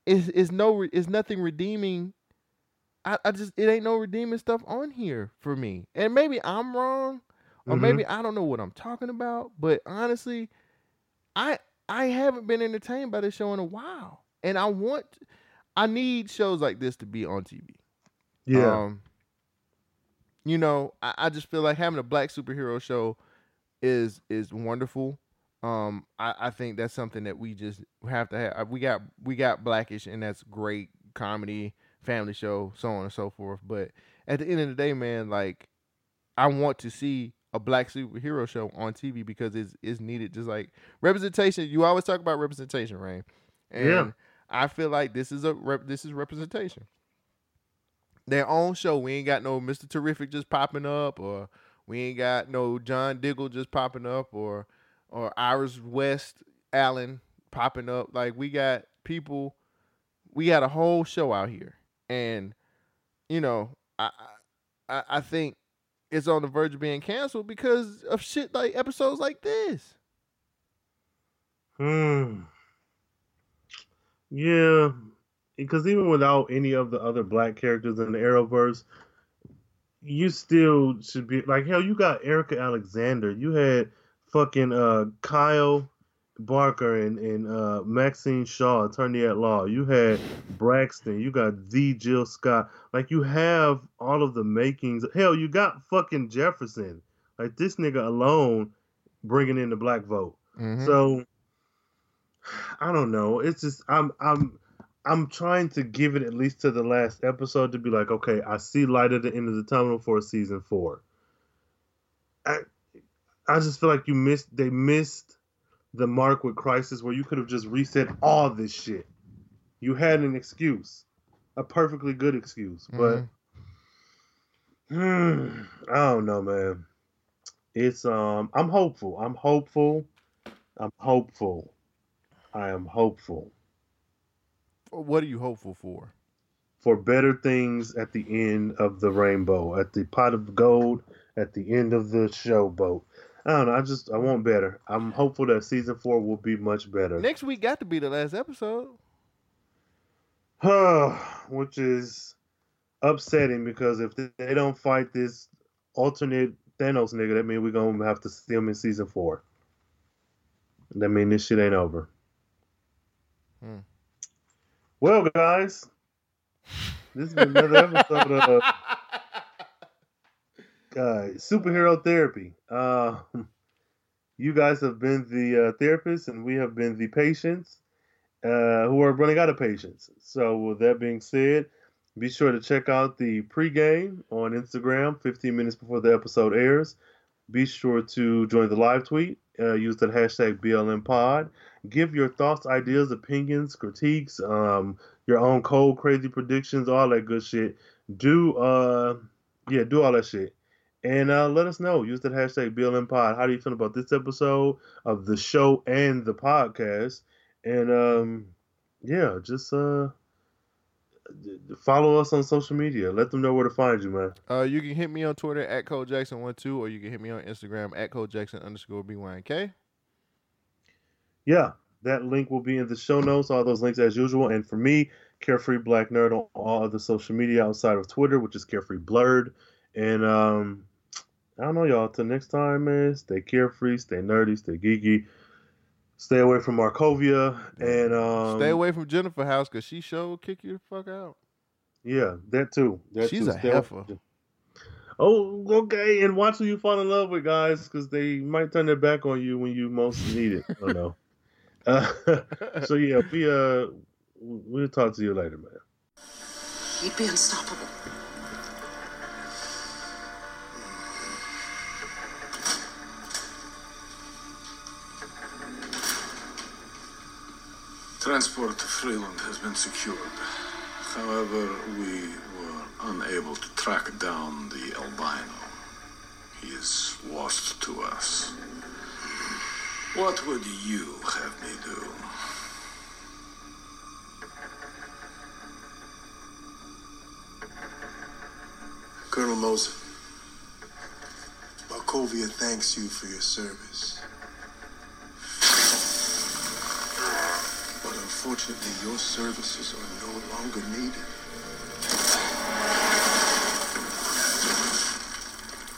Is is no is nothing redeeming I, I just it ain't no redeeming stuff on here for me. And maybe I'm wrong, or Mhm. maybe I don't know what I'm talking about. But honestly, I I haven't been entertained by this show in a while, and I want I need shows like this to be on TV. Yeah. Um, you know, I, I just feel like having a black superhero show is is wonderful. Um, I, I think that's something that we just have to have. We got we got Blackish, and that's great comedy, family show, so on and so forth. But at the end of the day, man, like I want to see a black superhero show on TV because it's it's needed. Just like representation, you always talk about representation, Rain. And Yeah. I feel like this is a rep, this is representation their own show. We ain't got no Mr. Terrific just popping up, or we ain't got no John Diggle just popping up, or or Iris West Allen popping up. Like we got people, we got a whole show out here, and you know, I I, I think it's on the verge of being canceled because of shit like episodes like this. Hmm. Yeah, because even without any of the other black characters in the Arrowverse, you still should be like hell. You got Erika Alexander. You had fucking uh Kyle Barker and and uh Maxine Shaw, attorney at law. You had Braxton. You got the Jill Scott. Like you have all of the makings. Hell, you got fucking Jefferson. Like this nigga alone, bringing in the black vote. Mhm. So I don't know. It's just I'm I'm I'm trying to give it at least to the last episode to be like, okay, I see light at the end of the tunnel for season four. I I just feel like you missed they missed the mark with Crisis where you could have just reset all this shit. You had an excuse. A perfectly good excuse. But. Hmm, I don't know, man. It's um I'm hopeful. I'm hopeful. I'm hopeful. I am hopeful what are you hopeful for? for better things at the end of the rainbow, at the pot of gold, at the end of the showboat. I don't know. I just I want better. I'm hopeful that season four will be much better. Next week got to be the last episode. Which is upsetting because if they don't fight this alternate Thanos nigga, that means we're gonna have to see him in season four. That means this shit ain't over. Hmm. Well, guys, this has been another episode of uh, superhero therapy. Uh, you guys have been the uh, therapists, and we have been the patients uh, who are running out of patience. So, with that being said, be sure to check out the pregame on Instagram 15 minutes before the episode airs. Be sure to join the live tweet. Uh, use the hashtag BLMPod. Give your thoughts, ideas, opinions, critiques, um, your own cold, crazy predictions, all that good shit. Do uh, yeah, do all that shit, and uh, let us know. Use that hashtag BLM Pod. How do you feel about this episode of the show and the podcast? And um, yeah, just uh, follow us on social media. Let them know where to find you, man. Uh, you can hit me on Twitter at Cole Jackson one two, or you can hit me on Instagram at Cole Jackson underscore BYNK. Yeah, that link will be in the show notes. All those links as usual. And for me, Carefree Black Nerd on all other social media outside of Twitter, which is Carefree Blurred. And um, I don't know, y'all. Till next time, man. Stay carefree, stay nerdy, stay geeky. Stay away from Markovia and um, Stay away from Jennifer House because she sure will kick you the fuck out. Yeah, that too. That She's too. a Stay- heifer. Oh, okay. And watch who you fall in love with, guys, because they might turn their back on you when you most need it. I don't know. Uh, so yeah, we uh, we'll talk to you later, man. He'd be unstoppable. Transport to Freeland has been secured. However, we were unable to track down the albino. He is lost to us. What would you have me do? Colonel Moser, Markovia thanks you for your service. Unfortunately, your services are no longer needed.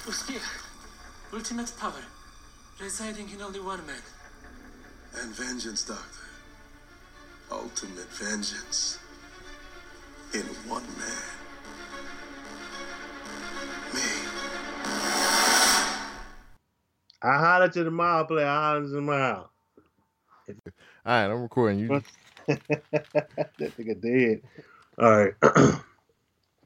Uskia, ultimate power, residing in only one man. And vengeance, Doctor. Ultimate vengeance. In one man. Me. I holler to the mile play. I holler to the mile. All right, I'm recording you. that nigga dead. All right.